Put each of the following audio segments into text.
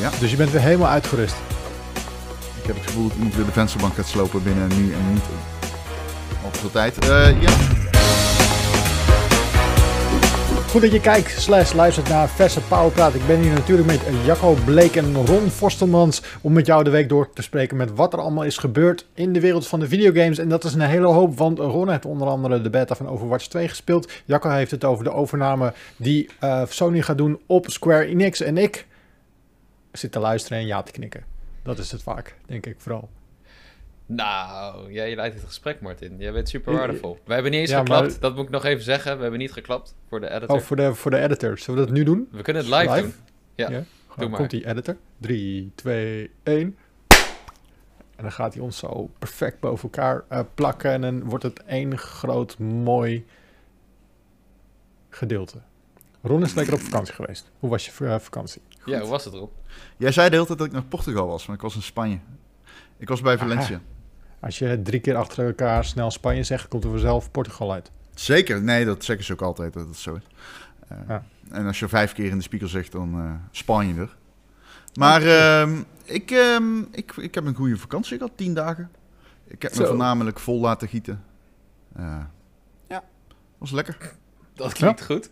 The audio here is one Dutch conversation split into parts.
Ja, Dus je bent weer helemaal uitgerust. ik heb het gevoel dat iemand weer de vensterbank gaat slopen binnen nu en niet te veel tijd. Eh, ja, Goed dat je kijkt slash luistert naar Verse Powerpraat. Ik ben hier natuurlijk met Jacco Bleek en Ron Forstelmans om met jou de week door te spreken met wat er allemaal is gebeurd in de wereld van de videogames. En dat is een hele hoop, want Ron heeft onder andere de beta van Overwatch 2 gespeeld. Jacco heeft het over de overname die eh, Sony gaat doen op Square Enix. En ik zit te luisteren en ja te knikken. Dat is het vaak, denk ik vooral. Nou, jij leidt het gesprek, Martin. Jij bent super waardevol. We hebben niet eens Ja, geklapt. maar- Dat moet ik nog even zeggen. We hebben niet geklapt voor de editor. Oh, voor de, voor de editor. Zullen we dat nu doen? We kunnen het live, Live? doen. Ja. Ja. Doe maar. Komt die editor. 3, 2, 1. En dan gaat hij ons zo perfect boven elkaar eh, plakken. En dan wordt het één groot mooi gedeelte. Ron is lekker op vakantie geweest. Hoe was je eh, Ja, hoe was het erop? jij zei de hele tijd dat ik naar Portugal was, maar ik was in Spanje. Ik was bij Valencia. Als je drie keer achter elkaar snel Spanje zegt, komt er vanzelf Portugal uit. Zeker, nee, dat zeggen ze ook altijd dat het zo is. Eh, Ja. En als je vijf keer in de spiegel zegt, dan eh Spanje er. Maar ehm, ik, ehm, ik, ik heb een goede vakantie gehad, tien dagen. Ik heb me Zo. voornamelijk vol laten gieten. Eh, ja, was lekker. Dat klinkt goed.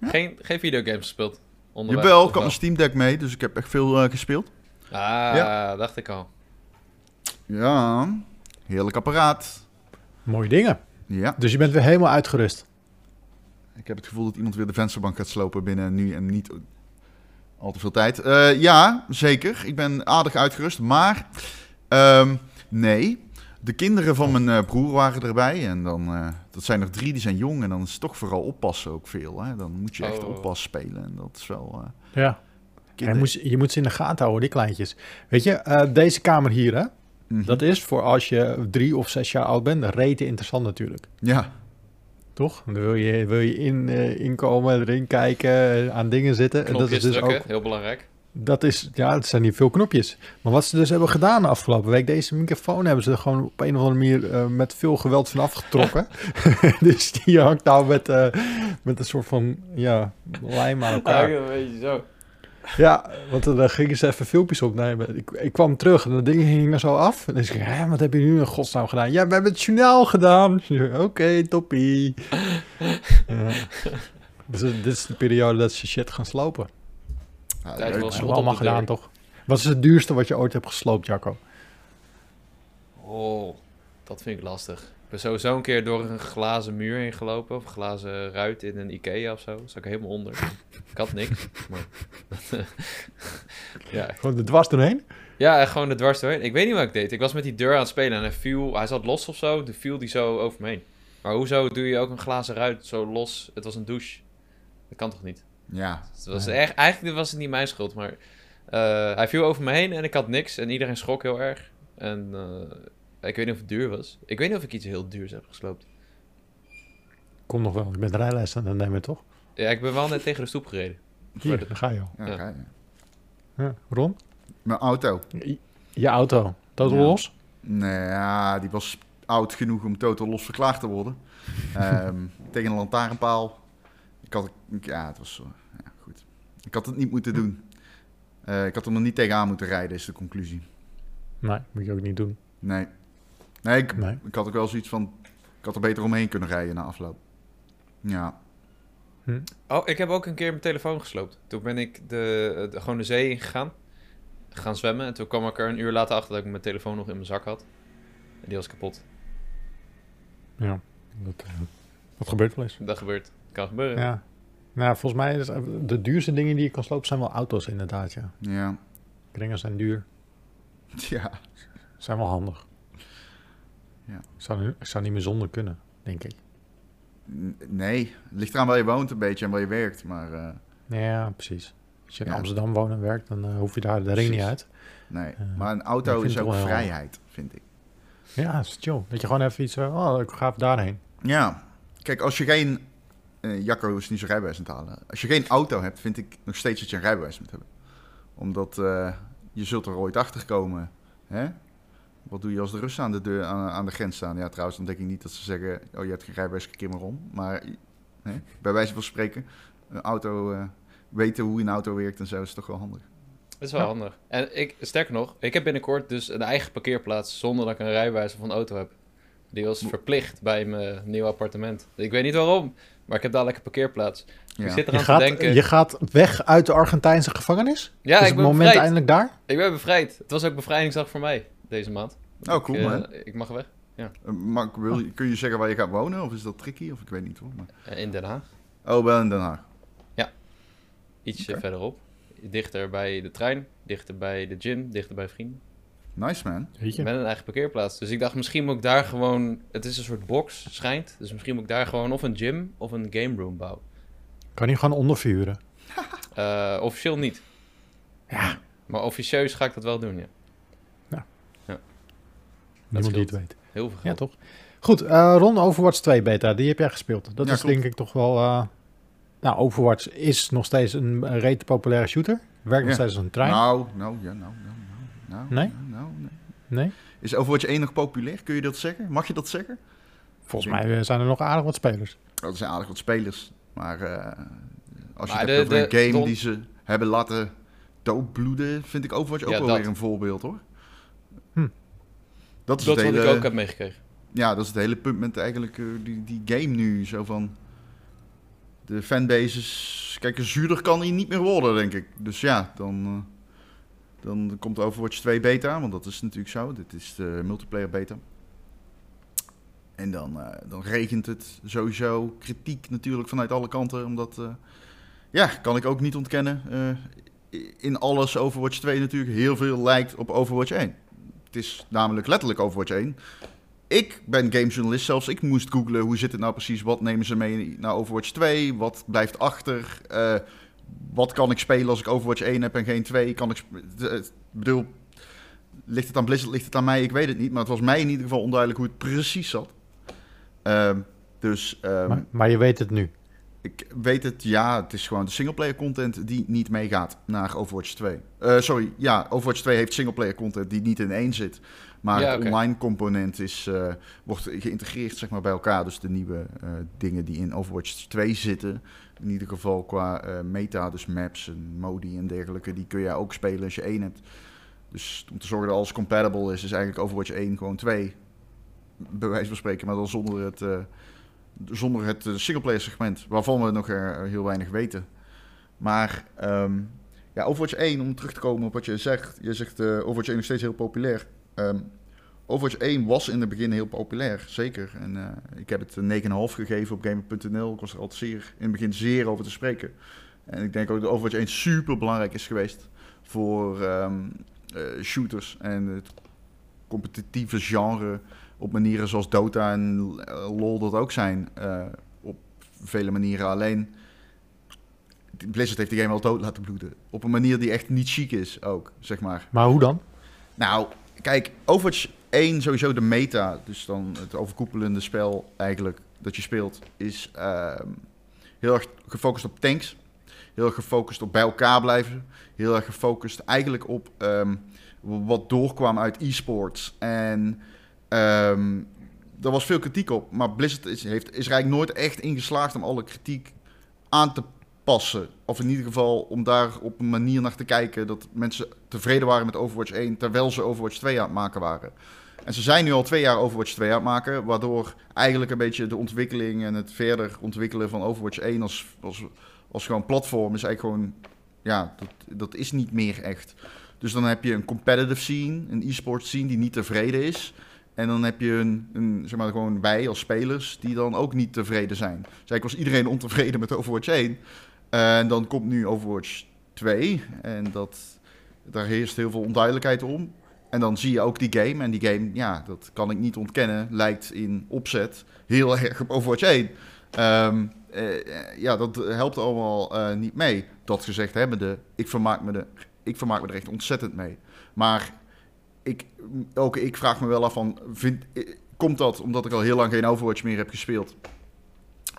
Geen, geen videogames gespeeld? Onderweg, Jawel, ik had mijn Steam Deck mee, dus ik heb echt veel eh, gespeeld. Ah, Ja. dacht ik al. Ja, heerlijk apparaat. Mooie dingen. Ja, Dus je bent weer helemaal uitgerust. ik heb het gevoel dat iemand weer de vensterbank gaat slopen binnen nu en niet al te veel tijd. Eh, ja, zeker. Ik ben aardig uitgerust, maar ehm, nee. De kinderen van mijn eh, broer waren erbij en dan, eh, dat zijn er drie, die zijn jong en dan is het toch vooral oppassen ook veel. Hè? Dan moet je echt Oh. oppas spelen en dat is wel... eh, Ja. Je kinderen- moet, je moet ze in de gaten houden, die kleintjes. Weet je, eh, deze kamer hier, hè? Mhm. Dat is voor als je drie of zes jaar oud bent, rete interessant natuurlijk. Ja, Toch? Dan wil je, wil je in, eh, inkomen, erin kijken, aan dingen zitten. En dat is dus drukken, ook, heel belangrijk. Dat is, ja, het zijn niet veel knopjes. Maar wat ze dus hebben gedaan de afgelopen week, deze microfoon hebben ze er gewoon op een of andere manier eh, met veel geweld van afgetrokken. dus die hangt nou met, eh, met een soort van, ja, lijm aan elkaar. een beetje zo. Ja, want dan gingen ze even filmpjes opnemen. Ik, ik kwam terug en dat ding ging er zo af. En dan zei ik, wat heb je nu in godsnaam gedaan? Ja, we hebben het journaal gedaan. Oké, toppie. Ja. Dus eh, dit is de periode dat ze shit gaan slopen. Tijd leuk, wel allemaal de gedaan, deur. toch? Wat is het duurste wat je ooit hebt gesloopt, Jacco? Oh, dat vind ik lastig. Ik ben sowieso een keer door een glazen muur heen gelopen. Of een glazen ruit in een Ikea of zo. Zat ik helemaal onder. Ik had niks. Maar... ja, Gewoon de dwars doorheen? Ja, gewoon de dwars doorheen. Ik weet niet wat ik deed. Ik was met die deur aan het spelen en hij viel... Hij zat los of zo. Toen viel die zo over me heen. Maar hoezo doe je ook een glazen ruit zo los? Het was een douche. Dat kan toch niet? Ja, Het was Nee. echt, eigenlijk was het niet mijn schuld, maar... eh, hij viel over me heen en ik had niks. En iedereen schrok heel erg. En eh, ik weet niet of het duur was. Ik weet niet of ik iets heel duurs heb gesloopt. Kom nog wel, ik ben rijles aan het nemen, toch? Ja, ik ben wel net tegen de stoep gereden. Hier, ga je al. ja, Ja. ga je. Ja, Ron? Mijn auto. Je- Je auto, totaal Ja. los? Nee, ja, die was oud genoeg om totaal los verklaard te worden. Ehm, tegen een lantaarnpaal. Ik had, ja, het was, ja, goed. Ik had het niet moeten doen. Eh, ik had er nog niet tegenaan moeten rijden, is de conclusie. Nee, moet je ook niet doen. Nee. Nee, ik, Nee. ik had ook wel zoiets van, ik had er beter omheen kunnen rijden na afloop. Ja, Oh, ik heb ook een keer mijn telefoon gesloopt. Toen ben ik de, de- gewoon de zee ingegaan. Gaan zwemmen. En toen kwam ik er een uur later achter dat ik mijn telefoon nog in mijn zak had. En die was kapot. Ja, dat, eh, dat gebeurt wel eens. Dat gebeurt. Kan gebeuren. Ja. Nou, volgens mij is de duurste dingen die je kan slopen zijn wel auto's inderdaad, ja. ja, Kringen zijn duur, ja. zijn wel handig. Ja. Ik zou, zou niet meer zonder kunnen, denk ik. Nee, het ligt eraan waar je woont een beetje en waar je werkt, maar eh, Ja, precies. Als je in Ja. Amsterdam woont en werkt, dan eh, hoef je daar de ring niet uit. nee. Ja. Maar een auto is ook vrijheid, vind ik. Ja, dat is chill. Dat je gewoon even iets, eh, oh, ik ga even daarheen. Ja, kijk, als je geen... eh Jacco is niet zo rijbewijs aan het halen. Als je geen auto hebt, vind ik nog steeds dat je een rijbewijs moet hebben. Omdat eh, je zult er ooit achter komen. Hè? Wat doe je als de Russen aan de, deur, aan, aan de grens staan? Ja, trouwens, dan denk ik niet dat ze zeggen... Oh, je hebt geen rijbewijs, keer maar om. Maar hè, bij wijze van spreken, een auto... eh, weten hoe een auto werkt en zo is toch wel handig. Dat is wel Ja. handig. En ik, sterker nog, ik heb binnenkort dus een eigen parkeerplaats zonder dat ik een rijbewijs of een auto heb. Die was verplicht bij mijn nieuwe appartement. Ik weet niet waarom, maar ik heb dadelijk een parkeerplaats. Ja. Ik zit Je eraan gaat, te denken. je gaat weg uit de Argentijnse gevangenis? ja, is ik het ben moment bevrijd. eindelijk daar? Ik ben bevrijd. Het was ook bevrijdingsdag voor mij deze maand. Oh, cool, ik, eh, man. ik mag weg. Eh, Maar wil je- kun je zeggen waar je gaat wonen? Of is dat tricky? Of ik weet niet hoor. Maar... Eh, in Den Haag. Oh, wel in Den Haag. Ietsje Oké. verderop. Dichter bij de trein, dichter bij de gym, dichter bij vrienden. Nice man. Weet je? Met een eigen parkeerplaats. Dus ik dacht, misschien moet ik daar gewoon... Het is een soort box, schijnt. Dus misschien moet ik daar gewoon of een gym of een game room bouwen. Kan je gewoon ondervuren? Eh, officieel niet. Ja. Maar officieus ga ik dat wel doen, ja. Niemand die het weet. Heel veel Ja, geld. toch? Goed, eh Ron, Overwatch 2 beta, die heb jij gespeeld. Dat Ja, is klopt. denk ik toch wel... eh, nou, Overwatch is nog steeds een rete populaire shooter. Werkt nog Ja. steeds als een trein. Nou, nou, ja, nou, nou, nou. Nee? Nou, nou, nee. Nee? Is Overwatch 1 nog populair? Kun je dat zeggen? Mag je dat zeggen? Volgens mij eh, zijn er nog aardig wat spelers. Dat zijn aardig wat spelers. Maar eh, als je Maar het de- hebt over de- een game de- die ze hebben laten doodbloeden, vind ik Overwatch ook Ja, wel dat. weer een voorbeeld hoor. Hm. Dat is Dat het wat hele, ik ook heb meegekregen. Ja, dat is het hele punt met eigenlijk eh, die, die game nu. Zo van de fanbases. Kijk, een zuurder kan hij niet meer worden, denk ik. Dus ja, dan, eh, dan komt Overwatch 2 beta, want dat is natuurlijk zo. Dit is de multiplayer beta. En dan, eh, dan regent het sowieso kritiek natuurlijk vanuit alle kanten. Omdat, eh, ja, kan ik ook niet ontkennen. eh, in alles Overwatch 2 natuurlijk heel veel lijkt op Overwatch 1. Het is namelijk letterlijk Overwatch 1. Ik ben gamejournalist, zelfs ik moest googlen hoe zit het nou precies, wat nemen ze mee naar Overwatch 2, wat blijft achter, wat kan ik spelen als ik Overwatch 1 heb en geen 2, kan ik, bedoel, ligt het aan Blizzard, ligt het aan mij, ik weet het niet, maar het was mij in ieder geval onduidelijk hoe het precies zat. Ehm, dus ehm, maar, maar je weet het nu. ik weet het, ja, het is gewoon de singleplayer content die niet meegaat naar Overwatch 2. Eh, sorry, ja, Overwatch 2 heeft singleplayer content die niet in één zit. Maar Ja, het oké. online component is, eh, wordt geïntegreerd zeg maar, bij elkaar. Dus de nieuwe eh, dingen die in Overwatch 2 zitten, in ieder geval qua eh, meta, dus maps en modi en dergelijke, die kun jij ook spelen als je 1 hebt. Dus om te zorgen dat alles compatible is, is eigenlijk Overwatch 1 gewoon 2. Bij wijze van spreken, maar dan zonder het... eh, zonder het eh, singleplayer segment, waarvan we nog heel weinig weten. Maar ehm, ja, Overwatch 1, om terug te komen op wat je zegt. Je zegt eh Overwatch 1 is steeds heel populair. Ehm, Overwatch 1 was in het begin heel populair, zeker. En eh, ik heb het een 9,5 gegeven op Gamer.nl. Ik was er altijd zeer, in het begin zeer over te spreken. En ik denk ook dat Overwatch 1 super belangrijk is geweest voor ehm, eh, shooters en het competitieve genre op manieren zoals Dota en eh, LoL dat ook zijn. op vele manieren. Alleen Blizzard heeft die game wel dood laten bloeden. Op een manier die echt niet chic is ook, zeg maar. Maar hoe dan? Nou, kijk, Overwatch 1, sowieso de meta, dus dan het overkoepelende spel eigenlijk dat je speelt, is ehm, heel erg gefocust op tanks. Heel erg gefocust op bij elkaar blijven. Heel erg gefocust eigenlijk op ehm, wat doorkwam uit e-sports. En ehm er was veel kritiek op, maar Blizzard is, heeft, is eigenlijk nooit echt in geslaagd om alle kritiek aan te passen. Of in ieder geval om daar op een manier naar te kijken dat mensen tevreden waren met Overwatch 1, terwijl ze Overwatch 2 aan het maken waren. En ze zijn nu al twee jaar Overwatch 2 aan het maken, waardoor eigenlijk een beetje de ontwikkeling en het verder ontwikkelen van Overwatch 1 als, als, als gewoon platform is eigenlijk gewoon, ja, dat, dat is niet meer echt. Dus dan heb je een competitive scene, een e-sport scene die niet tevreden is. En dan heb je een, een, zeg maar gewoon wij als spelers die dan ook niet tevreden zijn. Dus eigenlijk was iedereen ontevreden met Overwatch 1. En dan komt nu Overwatch 2 en dat, daar heerst heel veel onduidelijkheid om. En dan zie je ook die game. En die game, ja, dat kan ik niet ontkennen, lijkt in opzet heel erg op Overwatch 1. Ehm, eh, ja, dat helpt allemaal eh, niet mee. Dat gezegd hebbende, ik vermaak, me er, ik vermaak me er echt ontzettend mee. Maar ik, ook ik vraag me wel af van, eh, komt dat omdat ik al heel lang geen Overwatch meer heb gespeeld?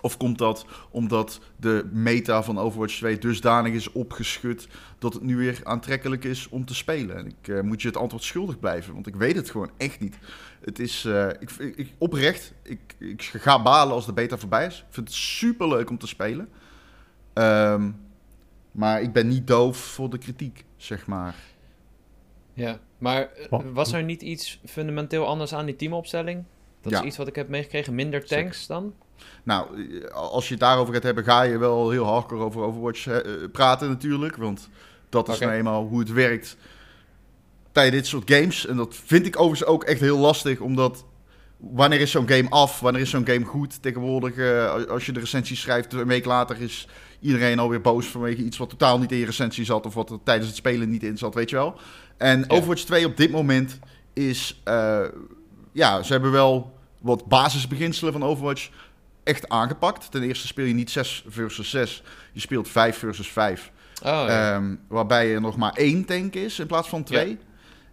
Of komt dat omdat de meta van Overwatch 2 dusdanig is opgeschud dat het nu weer aantrekkelijk is om te spelen? En ik eh, moet je het antwoord schuldig blijven, want ik weet het gewoon echt niet. Het is eh, ik, ik, oprecht, ik, ik ga balen als de beta voorbij is. Ik vind het super leuk om te spelen. Ehm, Maar ik ben niet doof voor de kritiek, zeg maar. Ja, maar eh, was er niet iets fundamenteel anders aan die teamopstelling? Dat Ja. is iets wat ik heb meegekregen. Minder Zeker. tanks dan? Nou, als je het daarover gaat hebben, ga je wel heel hardcore over Overwatch praten natuurlijk. Want dat is nou eenmaal hoe het werkt bij dit soort games. En dat vind ik overigens ook echt heel lastig, omdat wanneer is zo'n game af? Wanneer is zo'n game goed? Tegenwoordig, eh, als je de recensie schrijft, een week later is iedereen alweer boos vanwege iets wat totaal niet in je recensie zat. Of wat er tijdens het spelen niet in zat, weet je wel. En Ja. Overwatch 2 op dit moment is, eh, ja, ze hebben wel wat basisbeginselen van Overwatch echt aangepakt. Ten eerste speel je niet 6 versus 6, je speelt 5 versus 5. Oh, ja. Ehm, waarbij er nog maar één tank is in plaats van twee.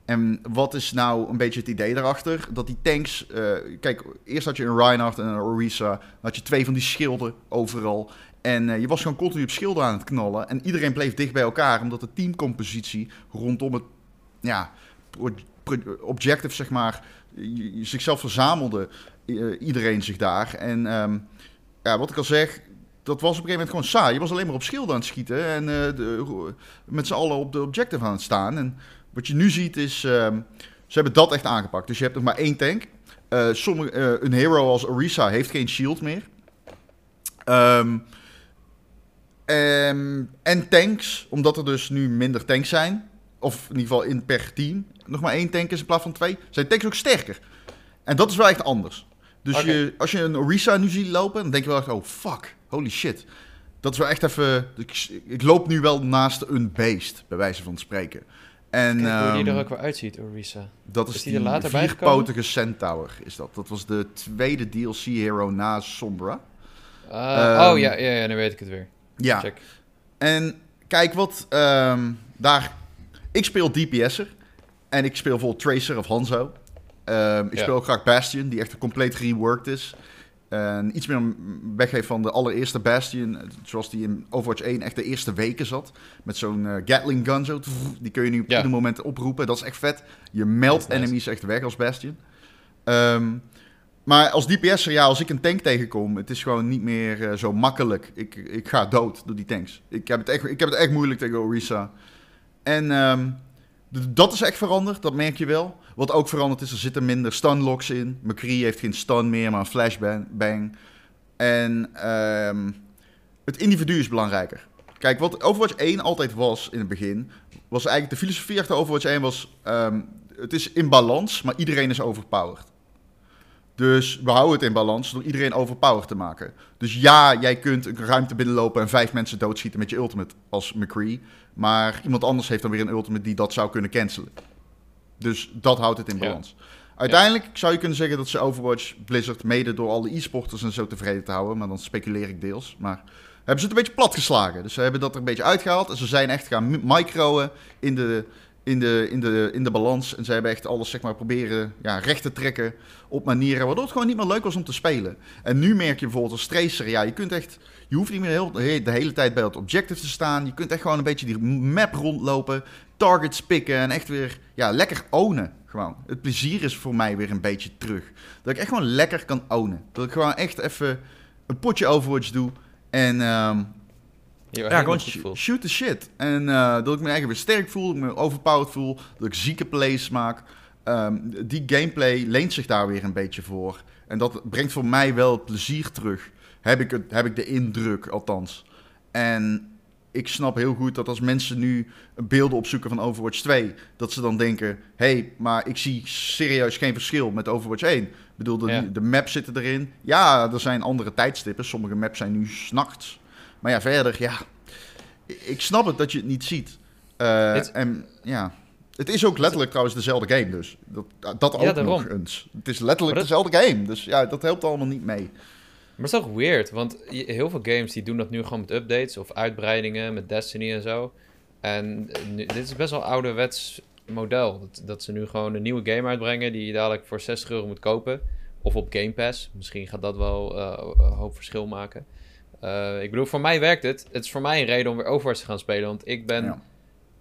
En wat is nou een beetje het idee daarachter? Dat die tanks... eh, kijk, eerst had je een Reinhardt en een Orisa. Dan had je twee van die schilden overal. En eh, je was gewoon continu op schilden aan het knallen. En iedereen bleef dicht bij elkaar. Omdat de teamcompositie rondom het ja, objective, zeg maar... zichzelf verzamelde eh, iedereen zich daar. En ehm, ja, wat ik al zeg... Dat was op een gegeven moment gewoon saai. Je was alleen maar op schilden aan het schieten. En eh, de, met z'n allen op de objective aan het staan. En wat je nu ziet is, ehm, ze hebben dat echt aangepakt. Dus je hebt nog maar één tank. Eh, sommige, eh, een hero als Orisa heeft geen shield meer. Ehm, en tanks, omdat er dus nu minder tanks zijn, of in ieder geval in per team, nog maar één tank is in plaats van twee, zijn tanks ook sterker. En dat is wel echt anders. Dus je, als je een Orisa nu ziet lopen, dan denk je wel echt, oh fuck, holy shit. Dat is wel echt even, ik, ik loop nu wel naast een beest, bij wijze van spreken. En, Kijk hoe die ehm, er ook weer uitziet, Orisa. dat is, Is die die, er later vierpotige Centaur, is dat. Dat was de tweede DLC-hero na Sombra. Ah, Ehm, oh, ja, ja, ja, nu weet ik het weer. Ja, Check. en kijk wat ehm, daar... Ik speel DPS'er en ik speel vol Tracer of Hanzo. Ehm, ik Ja. speel ook graag Bastion, die echt compleet reworked is. En iets meer weggeeft van de allereerste Bastion, zoals die in Overwatch 1 echt de eerste weken zat. Met zo'n eh, Gatling gun zo, die kun je nu op Ja. ieder moment oproepen. Dat is echt vet. Je meldt nice. enemies echt weg als Bastion. Ehm, maar als DPS'er, ja, als ik een tank tegenkom, het is gewoon niet meer eh, zo makkelijk. Ik, ik ga dood door die tanks. Ik heb het echt, ik heb het echt moeilijk tegen Orisa. En d- dat is echt veranderd, dat merk je wel. Wat ook veranderd is, er zitten minder stunlocks in. McCree heeft geen stun meer, maar een flashbang. Bang. En ehm, het individu is belangrijker. Kijk, wat Overwatch 1 altijd was in het begin, was eigenlijk de filosofie achter Overwatch 1 was... ehm, het is in balans, maar iedereen is overpowered. Dus we houden het in balans door iedereen overpowered te maken. Dus ja, jij kunt een ruimte binnenlopen en vijf mensen doodschieten met je ultimate als McCree. Maar iemand anders heeft dan weer een ultimate die dat zou kunnen cancelen. Dus dat houdt het in Ja. balans. Uiteindelijk zou je kunnen zeggen dat ze Overwatch, Blizzard, mede door alle e-sporters en zo tevreden te houden. Maar dan speculeer ik deels. Maar hebben ze het een beetje platgeslagen. Dus ze hebben dat er een beetje uitgehaald. En ze zijn echt gaan mi- microen in de, in de, in de, in de balans. En ze hebben echt alles zeg maar, proberen ja, recht te trekken op manieren waardoor het gewoon niet meer leuk was om te spelen. En nu merk je bijvoorbeeld als tracer, ja, je kunt echt, je hoeft niet meer heel, de hele tijd bij dat objective te staan. Je kunt echt gewoon een beetje die map rondlopen, targets pikken en echt weer, ja, lekker ownen. Gewoon. Het plezier is voor mij weer een beetje terug. Dat ik echt gewoon lekker kan ownen. Dat ik gewoon echt even een potje Overwatch doe en Je ja, gewoon goed sh- voelt. shoot the shit. En eh, dat ik me eigenlijk weer sterk voel, dat ik me overpowered voel, dat ik zieke plays maak. Ehm, die gameplay leent zich daar weer een beetje voor. En dat brengt voor mij wel plezier terug. Heb ik, het, heb ik de indruk, althans. En ik snap heel goed dat als mensen nu beelden opzoeken van Overwatch 2, dat ze dan denken: hé, hey, maar ik zie serieus geen verschil met Overwatch 1. Ik bedoel, de, Ja. de maps zitten erin. Ja, er zijn andere tijdstippen. Sommige maps zijn nu s'nachts. Maar ja, verder, ja. Ik snap het dat je het niet ziet. Eh, Het- En ja. Het is ook letterlijk trouwens dezelfde game, dus. Dat, dat ook Ja, daarom. nog eens. Het is letterlijk dat- dezelfde game. Dus ja, dat helpt allemaal niet mee. Maar het is toch weird, want heel veel games die doen dat nu gewoon met updates of uitbreidingen met Destiny en zo. En eh, nu, dit is best wel ouderwets model. Dat, dat ze nu gewoon een nieuwe game uitbrengen die je dadelijk voor 60 euro moet kopen. Of op Game Pass. Misschien gaat dat wel eh, een hoop verschil maken. Eh, ik bedoel, voor mij werkt het. Het is voor mij een reden om weer Overwatch te gaan spelen. Want ik ben... Ja.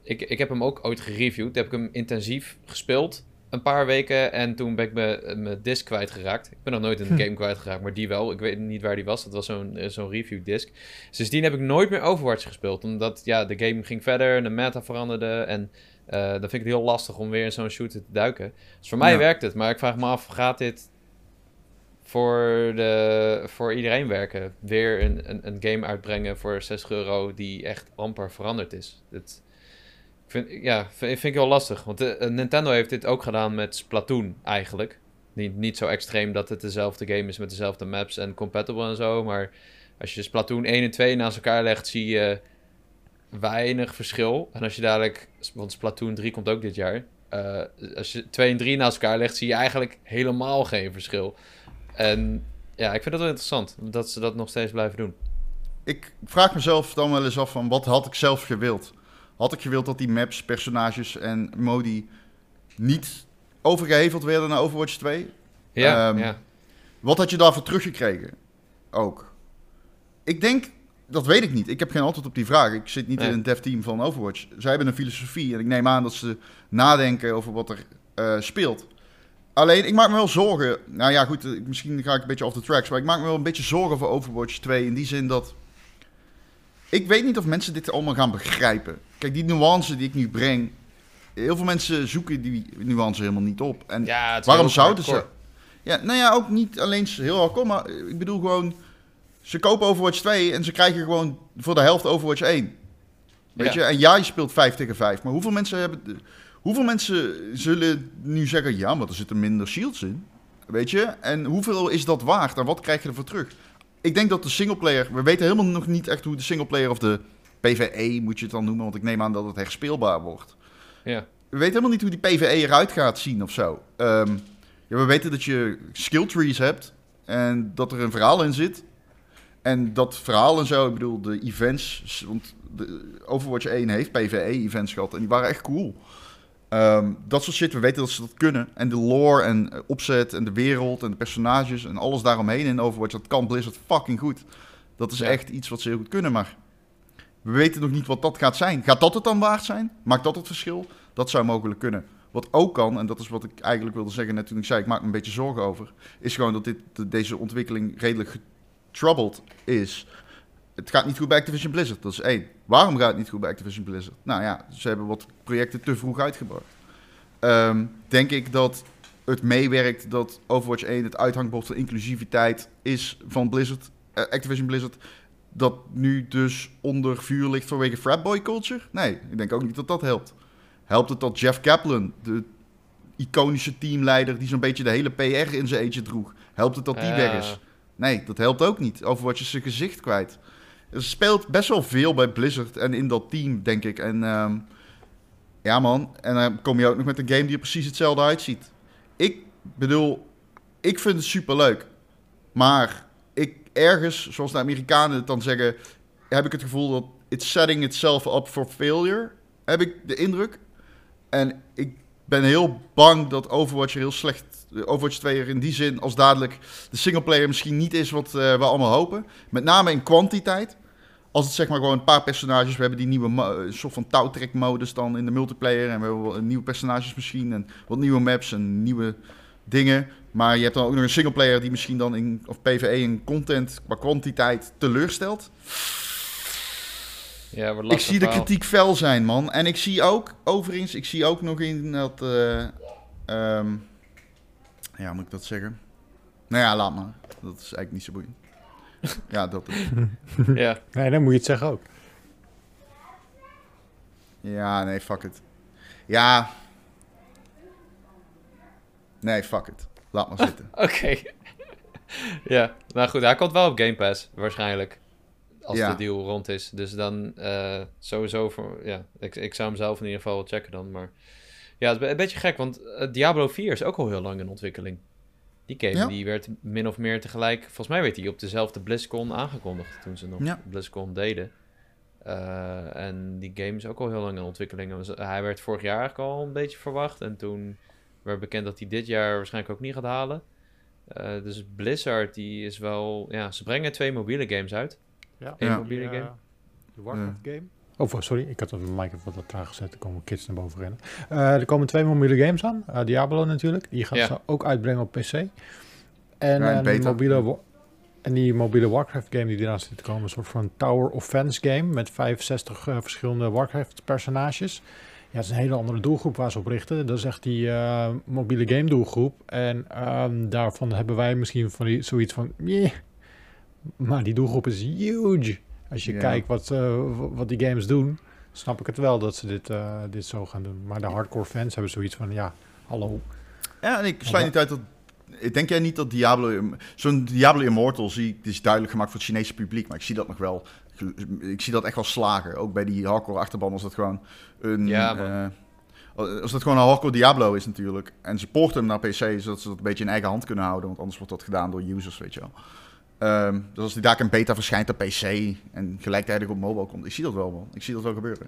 Ik, ik heb hem ook ooit gereviewd. Heb ik hem intensief gespeeld. een paar weken en toen ben ik mijn- disc kwijtgeraakt. Ik ben nog nooit een game kwijtgeraakt, maar die wel. Ik weet niet waar die was. Dat was zo'n eh, zo'n review disc. Sindsdien heb ik nooit meer Overwatch gespeeld. Omdat ja, de game ging verder, de meta veranderde. En eh, dan vind ik het heel lastig om weer in zo'n shooter te duiken. Dus voor mij Ja. werkt het. Maar ik vraag me af, gaat dit voor, de, voor iedereen werken? Weer een, een, een game uitbrengen voor 60 euro die echt amper veranderd is. Ik vind, ja, vind, vind ik heel lastig. Want eh, Nintendo heeft dit ook gedaan met Splatoon eigenlijk. Niet, niet zo extreem dat het dezelfde game is met dezelfde maps en compatible en zo. Maar als je Splatoon 1 en 2 naast elkaar legt, zie je weinig verschil. En als je dadelijk, want Splatoon 3 komt ook dit jaar. eh, als je 2 en 3 naast elkaar legt, zie je eigenlijk helemaal geen verschil. En ja, ik vind dat wel interessant dat ze dat nog steeds blijven doen. Ik vraag mezelf dan wel eens af van wat had ik zelf gewild? Had ik gewild dat die maps, personages en modi niet overgeheveld werden naar Overwatch 2? Ja, Ehm, ja. Wat had je daarvoor teruggekregen? Ook. Ik denk, dat weet ik niet. Ik heb geen antwoord op die vraag. Ik zit niet Nee. in een dev team van Overwatch. Zij hebben een filosofie en ik neem aan dat ze nadenken over wat er eh, speelt. Alleen, ik maak me wel zorgen. Nou ja, goed, eh, misschien ga ik een beetje off the tracks. Maar ik maak me wel een beetje zorgen voor Overwatch 2. In die zin dat. Ik weet niet of mensen dit allemaal gaan begrijpen. Kijk, die nuance die ik nu breng. Heel veel mensen zoeken die nuance helemaal niet op. En ja waarom zouden ze? Ja, nou ja, ook niet alleen heel hardcore, maar eh, ik bedoel gewoon... Ze kopen Overwatch 2 en ze krijgen gewoon voor de helft Overwatch 1. Weet Ja. je? En ja, je speelt 5 tegen 5. Maar hoeveel mensen hebben... Hoeveel mensen zullen nu zeggen... Ja, maar er zitten minder shields in. Weet je? En hoeveel is dat waard? En wat krijg je ervoor terug? Ik denk dat de singleplayer... We weten helemaal nog niet echt hoe de singleplayer of de PvE moet je het dan noemen. Want ik neem aan dat het herspeelbaar wordt. Ja. We weten helemaal niet hoe die PvE eruit gaat zien of zo. Ehm, ja, we weten dat je skill trees hebt en dat er een verhaal in zit. En dat verhaal en zo, ik bedoel, de events, want de Overwatch 1 heeft PvE-events gehad en die waren echt cool. Ehm, dat soort shit, we weten dat ze dat kunnen. En de lore en eh, opzet en de wereld en de personages en alles daaromheen in Overwatch, dat kan Blizzard fucking goed. Dat is Ja. echt iets wat ze heel goed kunnen, maar we weten nog niet wat dat gaat zijn. Gaat dat het dan waard zijn? Maakt dat het verschil? Dat zou mogelijk kunnen. Wat ook kan, en dat is wat ik eigenlijk wilde zeggen net toen ik zei, ik maak me een beetje zorgen over, is gewoon dat dit, de- deze ontwikkeling redelijk getroubled is. Het gaat niet goed bij Activision Blizzard, dat is één. Waarom gaat het niet goed bij Activision Blizzard? Nou ja, ze hebben wat projecten te vroeg uitgebracht. Ehm, denk ik dat het meewerkt dat Overwatch 1 het uithangbord van inclusiviteit is van Blizzard, eh, Activision Blizzard, dat nu dus onder vuur ligt vanwege fratboy culture? Nee, ik denk ook niet dat dat helpt. Helpt het dat Jeff Kaplan, de iconische teamleider die zo'n beetje de hele PR in zijn eentje droeg, helpt het dat die Ja. weg is? Nee, dat helpt ook niet. Overwatch is zijn gezicht kwijt. Er speelt best wel veel bij Blizzard en in dat team, denk ik. En ehm, ja, man. En dan kom je ook nog met een game die er precies hetzelfde uitziet. Ik bedoel, ik vind het superleuk. Maar ik ergens, zoals de Amerikanen het dan zeggen, heb ik het gevoel dat it's setting itself up for failure. Heb ik de indruk. En ik ben heel bang dat Overwatch er heel slecht. Overwatch 2 er in die zin als dadelijk de singleplayer misschien niet is wat eh, we allemaal hopen. Met name in kwantiteit. Als het zeg maar gewoon een paar personages. We hebben die nieuwe soort van touwtrek-modus dan in de multiplayer. En we hebben nieuwe personages misschien. En wat nieuwe maps en nieuwe dingen. Maar je hebt dan ook nog een singleplayer die misschien dan in of PvE in content qua kwantiteit teleurstelt. Ja, Ik zie de kritiek fel zijn, man. En ik zie ook, overigens, ik zie ook nog in dat. eh, ehm, ja, moet ik dat zeggen? Nou ja, laat maar. Dat is eigenlijk niet zo boeiend. Ja, dat. Ja, Nee, dan moet je het zeggen ook. Ja, nee, fuck it. Ja. Nee, fuck it. Laat maar zitten. oké. ja, nou goed, hij komt wel op Game Pass, waarschijnlijk. Als Ja. de deal rond is. Dus dan eh, sowieso voor... Ja, ik, ik zou hem zelf in ieder geval wel checken dan, maar... Ja, het is een beetje gek, want eh, Diablo 4 is ook al heel lang in ontwikkeling. Die game Ja. die werd min of meer tegelijk... Volgens mij werd die op dezelfde BlizzCon aangekondigd toen ze nog Ja. BlizzCon deden. Eh, en die game is ook al heel lang in ontwikkeling. Hij werd vorig jaar eigenlijk al een beetje verwacht. En toen werd bekend dat hij dit jaar waarschijnlijk ook niet gaat halen. Eh, dus Blizzard, die is wel... Ja, ze brengen twee mobiele games uit. Ja. Eén Ja. mobiele game. De Warcraft game. Oh, sorry, ik had een mic even wat traag gezet. Er komen kids naar boven rennen. Eh, er komen twee mobiele games aan. Eh, Diablo natuurlijk. Die gaat Ja. ze ook uitbrengen op PC. En, Ja, eh, die mobiele, en die mobiele Warcraft game die eraan zit te komen. Een soort van Tower Offense game. Met 65 eh, verschillende Warcraft personages. Ja, het is een hele andere doelgroep waar ze op richten. Dat is echt die eh, mobiele game doelgroep. En ehm, daarvan hebben wij misschien van die, zoiets van... "Meh." Maar die doelgroep is huge. Als je Ja. kijkt wat, eh, wat die games doen, snap ik het wel dat ze dit, eh, dit zo gaan doen. Maar de hardcore fans hebben zoiets van, ja, hallo. Ja, en ik sluit niet uit dat... Denk jij niet dat Diablo... Zo'n Diablo Immortal zie ik... Is duidelijk gemaakt voor het Chinese publiek, maar ik zie dat nog wel... Ik zie dat echt wel slagen. Ook bij die hardcore achterban als dat gewoon een... Ja, eh, als dat gewoon een hardcore Diablo is natuurlijk. En ze poorten hem naar PC, zodat ze dat een beetje in eigen hand kunnen houden. Want anders wordt dat gedaan door users, weet je wel. Ehm, dus als die daar in beta verschijnt op PC en gelijktijdig op mobile komt, ik zie dat wel, man. Ik zie dat wel gebeuren.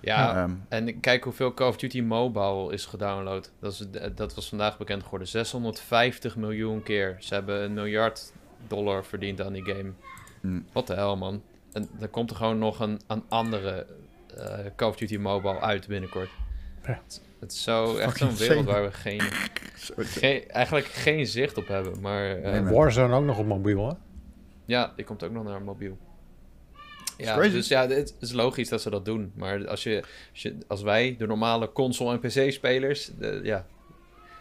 Ja, Ehm, en kijk hoeveel Call of Duty Mobile is gedownload. Dat, is, dat was vandaag bekend geworden. 650 miljoen keer. Ze hebben een miljard dollar verdiend aan die game. Hmm. Wat de hel, man. En dan komt er gewoon nog een, een andere eh, Call of Duty Mobile uit binnenkort. Ja. Het, is zo, echt zo'n wereld waar we geen, geen, eigenlijk geen zicht op hebben. Maar eh, Nee. Warzone ook nog op mobiel, hè? ja, die komt ook nog naar mobiel. Ja, crazy. dus ja, het is logisch dat ze dat doen. Maar als, je, als, je, als wij, de normale console- en PC-spelers, de- ja,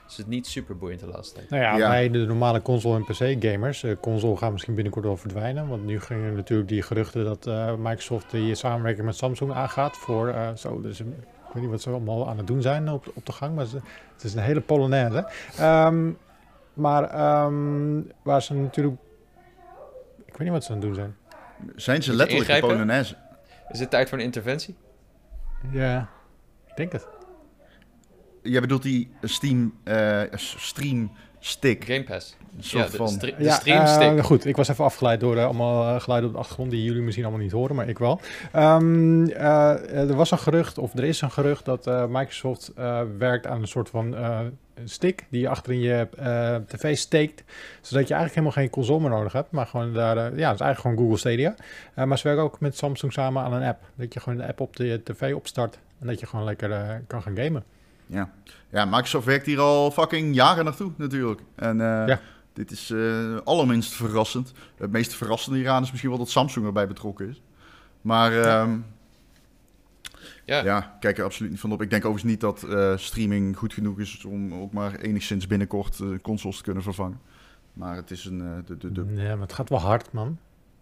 is het niet super boeiend de laatste tijd. Nou ja, Ja. wij de normale console- en PC-gamers. eh console gaat misschien binnenkort wel verdwijnen. Want nu gingen natuurlijk die geruchten dat eh, Microsoft die samenwerking met Samsung aangaat. Voor eh, zo, dus een- ik weet niet wat ze allemaal aan het doen zijn op, op de gang. Maar ze- het is een hele polonaise. Ehm, maar ehm, waar ze natuurlijk... Ik weet niet wat ze aan het doen zijn. Zijn ze letterlijk de? Polonaise? Is het tijd voor een interventie? Ja, ik denk het. Jij bedoelt die Steam eh, stream stick. Game Pass. Een soort Ja, de, van... de Ja, streamstick. eh, goed, ik was even afgeleid door eh, allemaal eh, geluiden op de achtergrond die jullie misschien allemaal niet horen, maar ik wel. Ehm, eh, er was een gerucht, of er is een gerucht, dat eh, Microsoft eh, werkt aan een soort van eh, stick die je achter in je eh, tv steekt, zodat je eigenlijk helemaal geen console meer nodig hebt, maar gewoon daar, eh, ja, dat is eigenlijk gewoon Google Stadia. Eh, maar ze werken ook met Samsung samen aan een app, dat je gewoon de app op de tv opstart en dat je gewoon lekker eh, kan gaan gamen. Ja. ja, Microsoft werkt hier al fucking jaren naartoe natuurlijk. En eh, Ja. dit is eh allerminst verrassend. Het meest verrassende hieraan is misschien wel dat Samsung erbij betrokken is. Maar ehm, Ja. ja, kijk er absoluut niet van op. Ik denk overigens niet dat eh, streaming goed genoeg is om ook maar enigszins binnenkort consoles te kunnen vervangen. Maar het is een... eh, de, de, de, Ja, maar het gaat wel hard, man.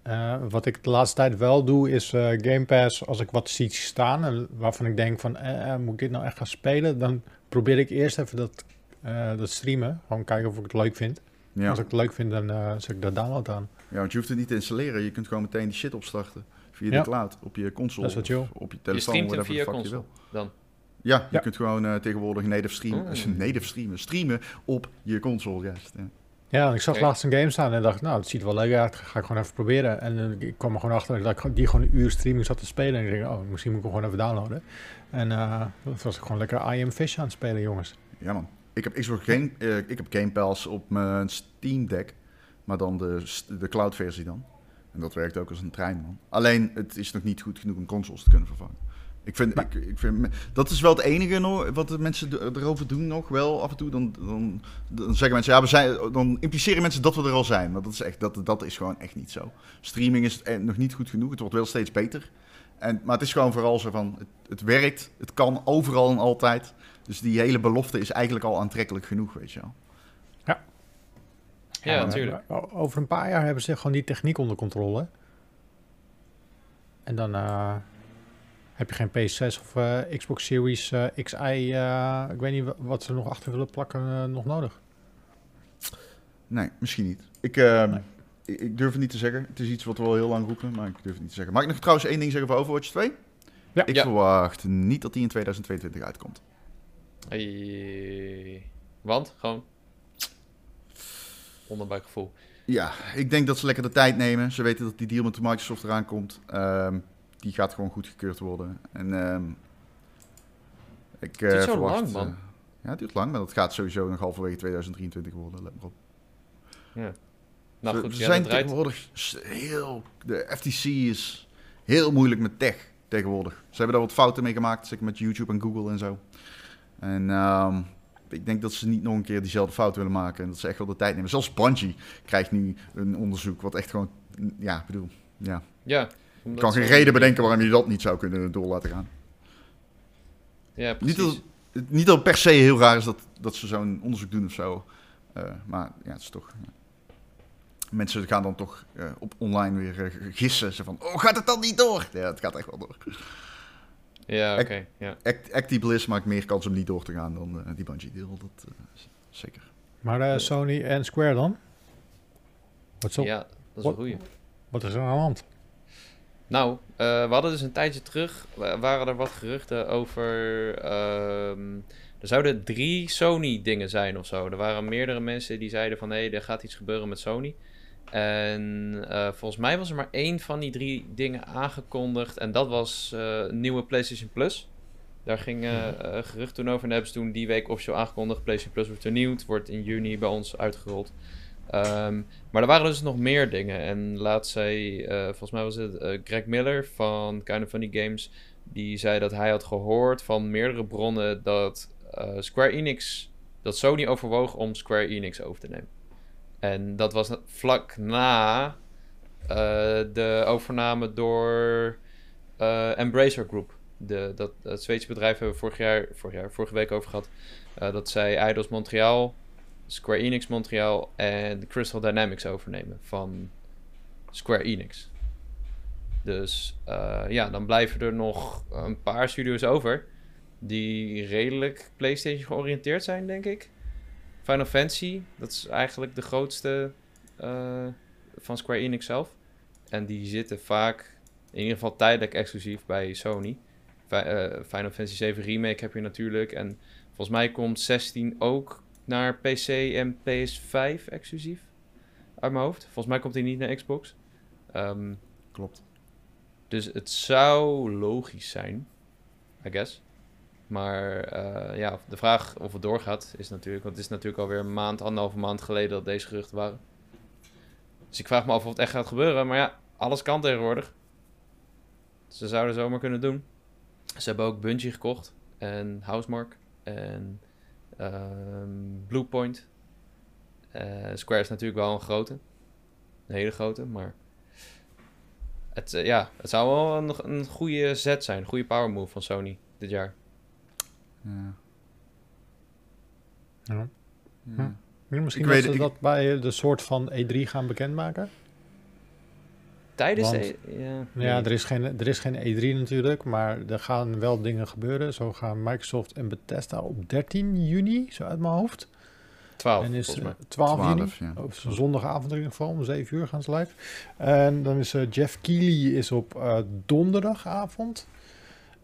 Eh, wat ik de laatste tijd wel doe, is eh, Game Pass, als ik wat zie staan en waarvan ik denk van, eh, eh, moet ik dit nou echt gaan spelen? Dan probeer ik eerst even dat, eh, dat streamen. Gewoon kijken of ik het leuk vind. ja. Als ik het leuk vind, dan eh zet ik dat download aan. ja, want je hoeft het niet te installeren. Je kunt gewoon meteen die shit opstarten. Via Ja. de cloud, op je console Dat is of op je Je telefoon. streamt via the fuck je wil. Dan. Ja, je Ja. kunt gewoon eh, tegenwoordig native streamen. Oh. native streamen. Streamen op je console, juist. Ja. Ja, ik zag laatst een game staan en dacht, nou, het ziet wel leuk uit. Ga ik gewoon even proberen. En eh, ik kwam er gewoon achter dat ik die gewoon een uur streaming zat te spelen. En ik denk, oh, misschien moet ik hem gewoon even downloaden. En eh toen was ik gewoon lekker I Am Fish aan het spelen, jongens. Ja man. Ik heb Xbox Game, eh, ik heb Game Pass op mijn Steam Deck, maar dan de, de cloud versie dan. En dat werkt ook als een trein man. Alleen het is nog niet goed genoeg om consoles te kunnen vervangen. Ik vind, Maar- ik, ik vind dat is wel het enige nog, wat de mensen er- erover doen nog wel af en toe. Dan, dan, dan zeggen mensen, ja, we zijn, dan impliceren mensen dat we er al zijn. Maar dat is, echt, dat, dat is gewoon echt niet zo. Streaming is eh, nog niet goed genoeg. Het wordt wel steeds beter. En, maar het is gewoon vooral zo van, het, het werkt, het kan overal en altijd. Dus die hele belofte is eigenlijk al aantrekkelijk genoeg, weet je wel. Ja, maar, natuurlijk. Over een paar jaar hebben ze gewoon die techniek onder controle. En dan eh, heb je geen PS6 of eh, Xbox Series eh, XI. eh, ik weet niet wa- wat ze nog achter willen plakken nog nodig. Nee, misschien niet. Ik, eh, Nee. ik, ik durf het niet te zeggen. Het is iets wat we al heel lang roepen, maar ik durf het niet te zeggen. Mag ik nog trouwens één ding zeggen over Overwatch 2? Ja. Ik Ja. verwacht niet dat die in 2022 uitkomt. Hey. Want, gewoon... Onderbuikgevoel. Ja, ik denk dat ze lekker de tijd nemen. Ze weten dat die deal met Microsoft eraan komt. Ehm, die gaat gewoon goedgekeurd worden. En ehm, ik eh, duurt zo verwacht... lang, man. eh, ja, het duurt lang, maar dat gaat sowieso nog halverwege 2023 worden. Let maar op. Nou Ze- goed, ze ja, zijn tegenwoordig heel... De FTC is heel moeilijk met tech. tegenwoordig. Ze hebben daar wat fouten mee gemaakt, zeker met YouTube en Google en zo. En ehm, ik denk dat ze niet nog een keer diezelfde fout willen maken. En dat ze echt wel de tijd nemen. Zelfs Bungie krijgt nu een onderzoek wat echt gewoon... Ja, ik bedoel, ja. Ja. Ik kan geen reden bedenken waarom je dat niet zou kunnen door laten gaan. Ja, Niet precies. dat, het- niet dat het per se heel raar is dat, dat ze zo'n onderzoek doen of zo. Eh, maar ja, het is toch... ja. Mensen gaan dan toch eh, op online weer eh, gissen. Ze van, oh, gaat het dan niet door? Ja, het gaat echt wel door. Ja, oké. Ik- ja. Act, Actie Bliss maakt meer kans om niet door te gaan dan eh, die Bungie deal. Dat eh, is zeker. Maar eh, Sony en Square dan? Wat, zo, ja, dat is een goeie. wat is er aan de hand? Nou, eh, we hadden dus een tijdje terug, wa- waren er wat geruchten over, ehm, er zouden drie Sony dingen zijn of zo. Er waren meerdere mensen die zeiden van, hé, hey, er gaat iets gebeuren met Sony. En eh, volgens mij was er maar één van die drie dingen aangekondigd en dat was een nieuwe PlayStation Plus. Daar ging eh, gerucht toen over en hebben ze toen die week officieel aangekondigd. PlayStation Plus wordt vernieuwd, wordt in juni bij ons uitgerold. Ehm, maar er waren dus nog meer dingen. En laat zij, eh, volgens mij was het eh, Greg Miller van Kind of Funny Games, die zei dat hij had gehoord van meerdere bronnen dat eh, Square Enix, dat Sony overwoog om Square Enix over te nemen. En dat was vlak na de overname door Embracer Group. De, dat, het Zweedse bedrijf hebben we vorig jaar, vorig jaar, vorige week over gehad. eh, dat zij Eidos Montreal, Square Enix Montreal en Crystal Dynamics overnemen van Square Enix. Dus eh, ja, dan blijven er nog een paar studios over die redelijk PlayStation georiënteerd zijn, denk ik. Final Fantasy, dat is eigenlijk de grootste eh, van Square Enix zelf. En die zitten vaak, in ieder geval tijdelijk exclusief bij Sony. Eh, Final Fantasy 7 Remake heb je natuurlijk. En volgens mij komt 16 ook naar PC en PS5 exclusief. Uit mijn hoofd. Volgens mij komt hij niet naar Xbox. Ehm, Klopt. dus het zou logisch zijn, I guess. Maar eh, ja, de vraag of het doorgaat is natuurlijk... Want het is natuurlijk alweer een maand, anderhalve maand geleden dat deze geruchten waren. Dus ik vraag me af of het echt gaat gebeuren. Maar ja, alles kan tegenwoordig. Ze zouden zomaar kunnen doen. Ze hebben ook Bungie gekocht. En Housemark. En ehm Bluepoint. Eh, Square is natuurlijk wel een grote. Een hele grote, maar... Het, eh, ja, het zou wel een, een goede zet zijn. Een goede power move van Sony dit jaar. Ja. Ja. Ja. Ja, Misschien Ik dat weet- ze ik- dat bij de soort van E3 gaan bekendmaken? Tijdens Want- de... Ja, er is, geen, er is geen E3 natuurlijk, maar er gaan wel dingen gebeuren. Zo gaan Microsoft en Bethesda op 13 juni, zo uit mijn hoofd. 12, en is volgens mij. eh, 12, juni. 12, ja. Op zo'n zondagavond in ieder geval, om 7 uur gaan ze live. En dan is eh, Jeff Keighley is op eh, donderdagavond.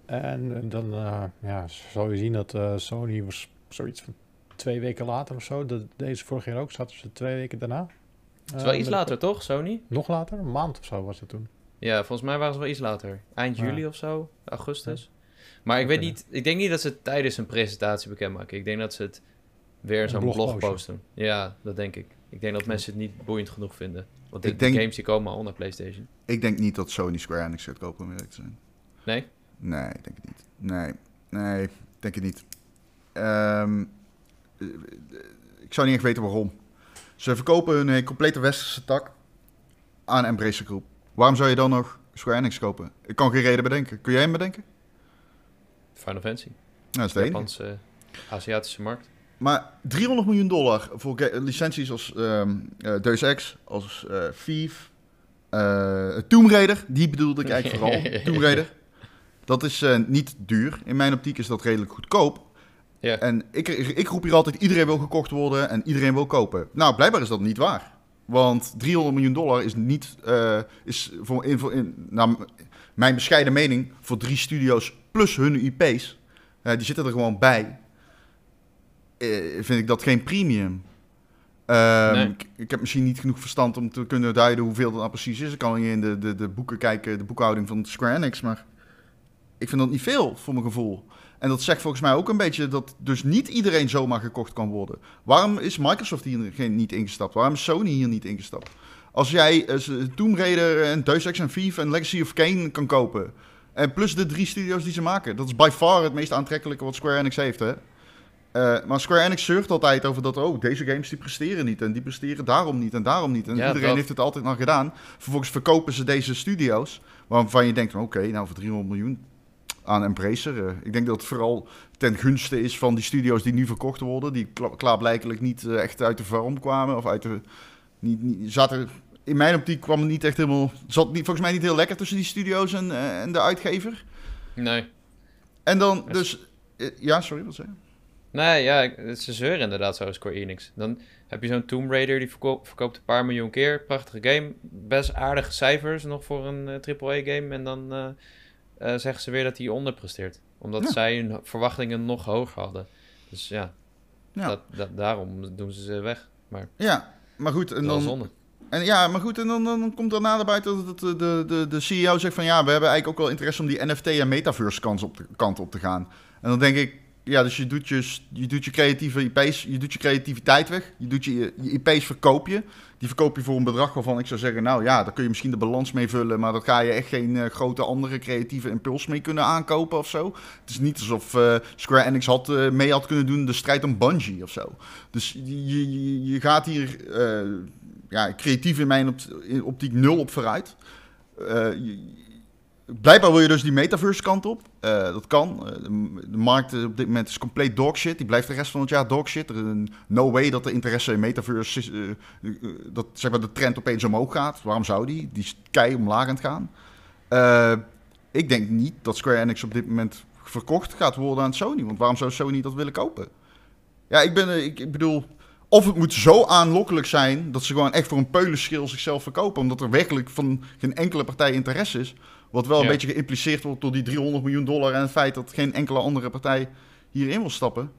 En dan eh, ja, zal je zien dat eh, Sony was zoiets van twee weken later of zo. Dat, deze vorig jaar ook, zaten ze twee weken daarna. Het is wel Eh, iets later, toch, Sony? Nog later, een maand of zo was het toen. Ja, volgens mij waren ze wel iets later. Eind Ja. juli of zo, augustus. Maar ik weet niet, ik denk niet dat ze het tijdens een presentatie bekendmaken. Ik denk dat ze het weer zo'n blogpost doen. Ja, dat denk ik. Ik denk dat mensen het niet boeiend genoeg vinden. Want de, Ik denk- de games die komen al naar PlayStation. Ik denk niet dat Sony Square Enix gaat kopen, om eerlijk te zijn. Nee? Nee, ik denk het niet. Nee, nee, ik denk het niet. Ehm, eh, ik zou niet echt weten waarom. Ze verkopen hun eh, complete westerse tak aan Embracer Group. Waarom zou je dan nog Square Enix kopen? Ik kan geen reden bedenken. Kun jij hem bedenken? Final Fantasy. Nou, dat is de. Japanse, eh, Aziatische markt. Maar 300 miljoen dollar voor licenties als ehm eh, Deus Ex, als eh Thief, eh, Tomb Raider, die bedoelde ik eigenlijk vooral. Tomb Raider. Dat is niet duur. In mijn optiek is dat redelijk goedkoop. Ja. En ik, ik roep hier altijd, iedereen wil gekocht worden en iedereen wil kopen. Nou, blijkbaar is dat niet waar. Want 300 miljoen dollar is niet, eh, is voor, in, voor in, mijn bescheiden mening, voor drie studio's plus hun IP's. eh, die zitten er gewoon bij. Eh, vind ik dat geen premium. Ehm, Nee. ik, ik heb misschien niet genoeg verstand om te kunnen duiden hoeveel dat nou precies is. Ik kan hier in de, de, de boeken kijken, de boekhouding van Square Enix, maar ik vind dat niet veel voor mijn gevoel. En dat zegt volgens mij ook een beetje dat dus niet iedereen zomaar gekocht kan worden. Waarom is Microsoft hier geen- niet ingestapt? Waarom is Sony hier niet ingestapt? Als jij eh, Tomb Raider en Deus Ex en Thief en Legacy of Kane kan kopen, En plus de drie studio's die ze maken. Dat is by far het meest aantrekkelijke wat Square Enix heeft, hè. Eh, maar Square Enix zeurt altijd over dat, oh, deze games die presteren niet. En die presteren daarom niet en daarom niet. En Ja, iedereen dat- heeft het altijd nog gedaan. Vervolgens verkopen ze deze studio's. Waarvan je denkt, oké, nou voor 300 miljoen aan Embracer. eh, ik denk dat het vooral ten gunste is van die studio's die nu verkocht worden. Die kla- klaarblijkelijk niet eh, echt uit de vorm kwamen. Of uit de... Niet, niet, zaten, in mijn optiek kwam het niet echt helemaal... Zat niet, volgens mij niet heel lekker tussen die studio's en, eh, en de uitgever. Nee. En dan dus... ja, sorry, wat zei je? Nee, ja, ik- ze zeuren inderdaad zo, Square Enix. Dan heb je zo'n Tomb Raider, die verko- verkoopt een paar miljoen keer. Prachtige game. Best aardige cijfers nog voor een AAA-game. En dan eh, zeggen ze weer dat hij onderpresteert. Omdat Ja. zij hun verwachtingen nog hoger hadden. Dus ja, Ja. Dat, dat, daarom doen ze ze weg. Maar Ja, maar goed, en dan, zonde. en ja, maar goed, en dan, dan komt naar buiten dat de, de, de, de CEO zegt van ja, we hebben eigenlijk ook wel interesse om die NFT en metaverse op, te, kant op te gaan. En dan denk ik, ja, dus je doet je, je doet je creatieve IP's, je doet je creativiteit weg, je doet je, je IP's verkoop je. Die verkoop je voor een bedrag waarvan ik zou zeggen, nou ja, daar kun je misschien de balans mee vullen, maar daar ga je echt geen eh, grote andere creatieve impuls mee kunnen aankopen of zo. Het is niet alsof eh, Square Enix had, eh, mee had kunnen doen de strijd om Bungie of zo. Dus je, je, je gaat hier ja, creatief in mijn optiek nul op vooruit. Je- blijkbaar wil je dus die metaverse kant op. Eh, dat kan. Eh, de, markt op dit moment is compleet dogshit. Die blijft de rest van het jaar dogshit. Er is no way dat de interesse in metaverse... eh, dat zeg maar, de trend opeens omhoog gaat. Waarom zou die? Die is kei omlaag aan het gaan. Ik denk niet dat Square Enix op dit moment verkocht gaat worden aan Sony. Want waarom zou Sony dat willen kopen? Ja, ik, ben, ik, ik bedoel... Of het moet zo aanlokkelijk zijn dat ze gewoon echt voor een peulenschil zichzelf verkopen. Omdat er werkelijk van geen enkele partij interesse is. Wat wel een Ja. beetje geïmpliceerd wordt door die 300 miljoen dollar en het feit dat geen enkele andere partij hierin wil stappen.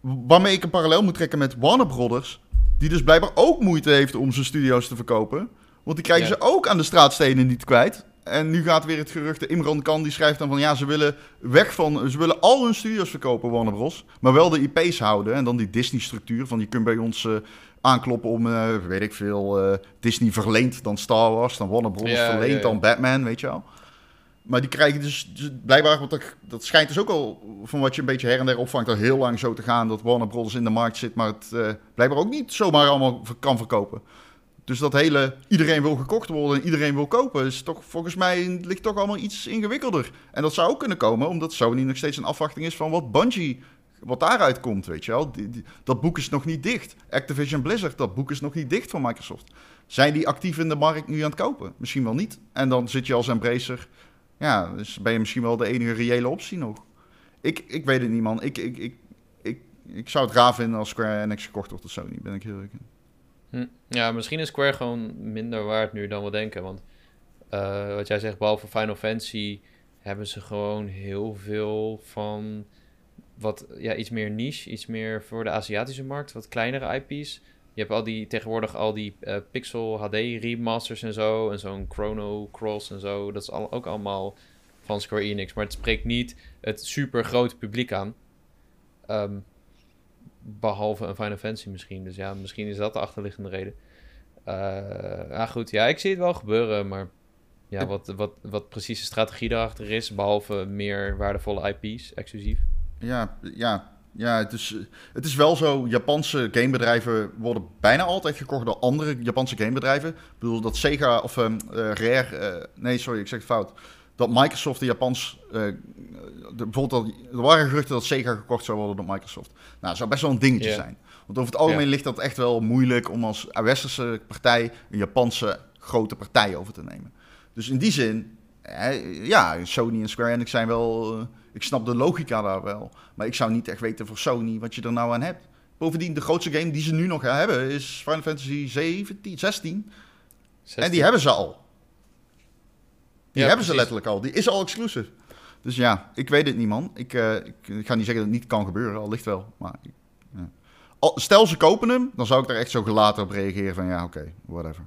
Waarmee ik een parallel moet trekken met Warner Brothers. Die dus blijkbaar ook moeite heeft om zijn studio's te verkopen. Want die krijgen Ja. ze ook aan de straatstenen niet kwijt. En nu gaat weer het gerucht, de Imran Khan die schrijft dan van ja, ze willen weg van, ze willen al hun studio's verkopen, Warner Bros. Maar wel de IP's houden en dan die Disney-structuur van je kunt bij ons aankloppen om, eh, weet ik veel, eh, Disney verleent dan Star Wars, dan Warner Bros. Ja, verleent ja, ja. dan Batman, weet je wel. Maar die krijgen dus, dus blijkbaar, want dat, dat schijnt dus ook al van wat je een beetje her en der opvangt, al heel lang zo te gaan dat Warner Bros. in de markt zit, maar het eh, blijkbaar ook niet zomaar allemaal kan verkopen. Dus dat hele iedereen wil gekocht worden en iedereen wil kopen, is toch volgens mij ligt toch allemaal iets ingewikkelder. En dat zou ook kunnen komen omdat Sony nog steeds een afwachting is van wat Bungie, wat daaruit komt, weet je wel. Die- dat boek is nog niet dicht. Activision Blizzard, dat boek is nog niet dicht van Microsoft. Zijn die actief in de markt nu aan het kopen? Misschien wel niet. En dan zit je als Embracer, ja, dus ben je misschien wel de enige reële optie nog. Ik, ik weet het niet, man. Ik, ik, ik, ik, ik zou het raar vinden als Square Enix gekocht wordt door Sony, ben ik heel eerlijk in. Hm. Ja, misschien is Square gewoon minder waard nu dan we denken. Want eh, wat jij zegt, behalve Final Fantasy hebben ze gewoon heel veel van wat ja, iets meer niche, iets meer voor de Aziatische markt, wat kleinere IP's. Je hebt al die tegenwoordig al die eh, Pixel HD remasters en zo, en zo'n Chrono Cross en zo. Dat is al, ook allemaal van Square Enix, maar het spreekt niet het super grote publiek aan. Ehm, behalve een Final Fantasy misschien. Dus ja, misschien is dat de achterliggende reden. Eh ja, goed. Ja, ik zie het wel gebeuren, maar ja, wat, wat, wat precies de strategie daarachter is, behalve meer waardevolle IP's, exclusief. Ja, ja, ja het, is, het is wel zo. Japanse gamebedrijven worden bijna altijd gekocht door andere Japanse gamebedrijven. Ik bedoel dat Sega of eh, Rare. eh, nee, sorry, ik zeg het fout. Dat Microsoft de Japans. eh, de, bijvoorbeeld, dat, er waren geruchten dat Sega gekocht zou worden door Microsoft. Nou, dat zou best wel een dingetje zijn. Want over het algemeen ligt dat echt wel moeilijk om als westerse partij een Japanse grote partij over te nemen. Dus in die zin, hè, ja, Sony en Square Enix zijn wel. Ik snap de logica daar wel. Maar ik zou niet echt weten voor Sony wat je er nou aan hebt. Bovendien, de grootste game die ze nu nog hebben is Final Fantasy 17, 16. En die hebben ze al. Die Ja, hebben ze letterlijk al. Die is al exclusive. Dus ja, ik weet het niet, man. Ik, eh, ik, ik ga niet zeggen dat het niet kan gebeuren, al ligt wel. Maar ik- ja. Al- stel ze kopen hem, dan zou ik daar echt zo gelaten op reageren van ja, oké, whatever.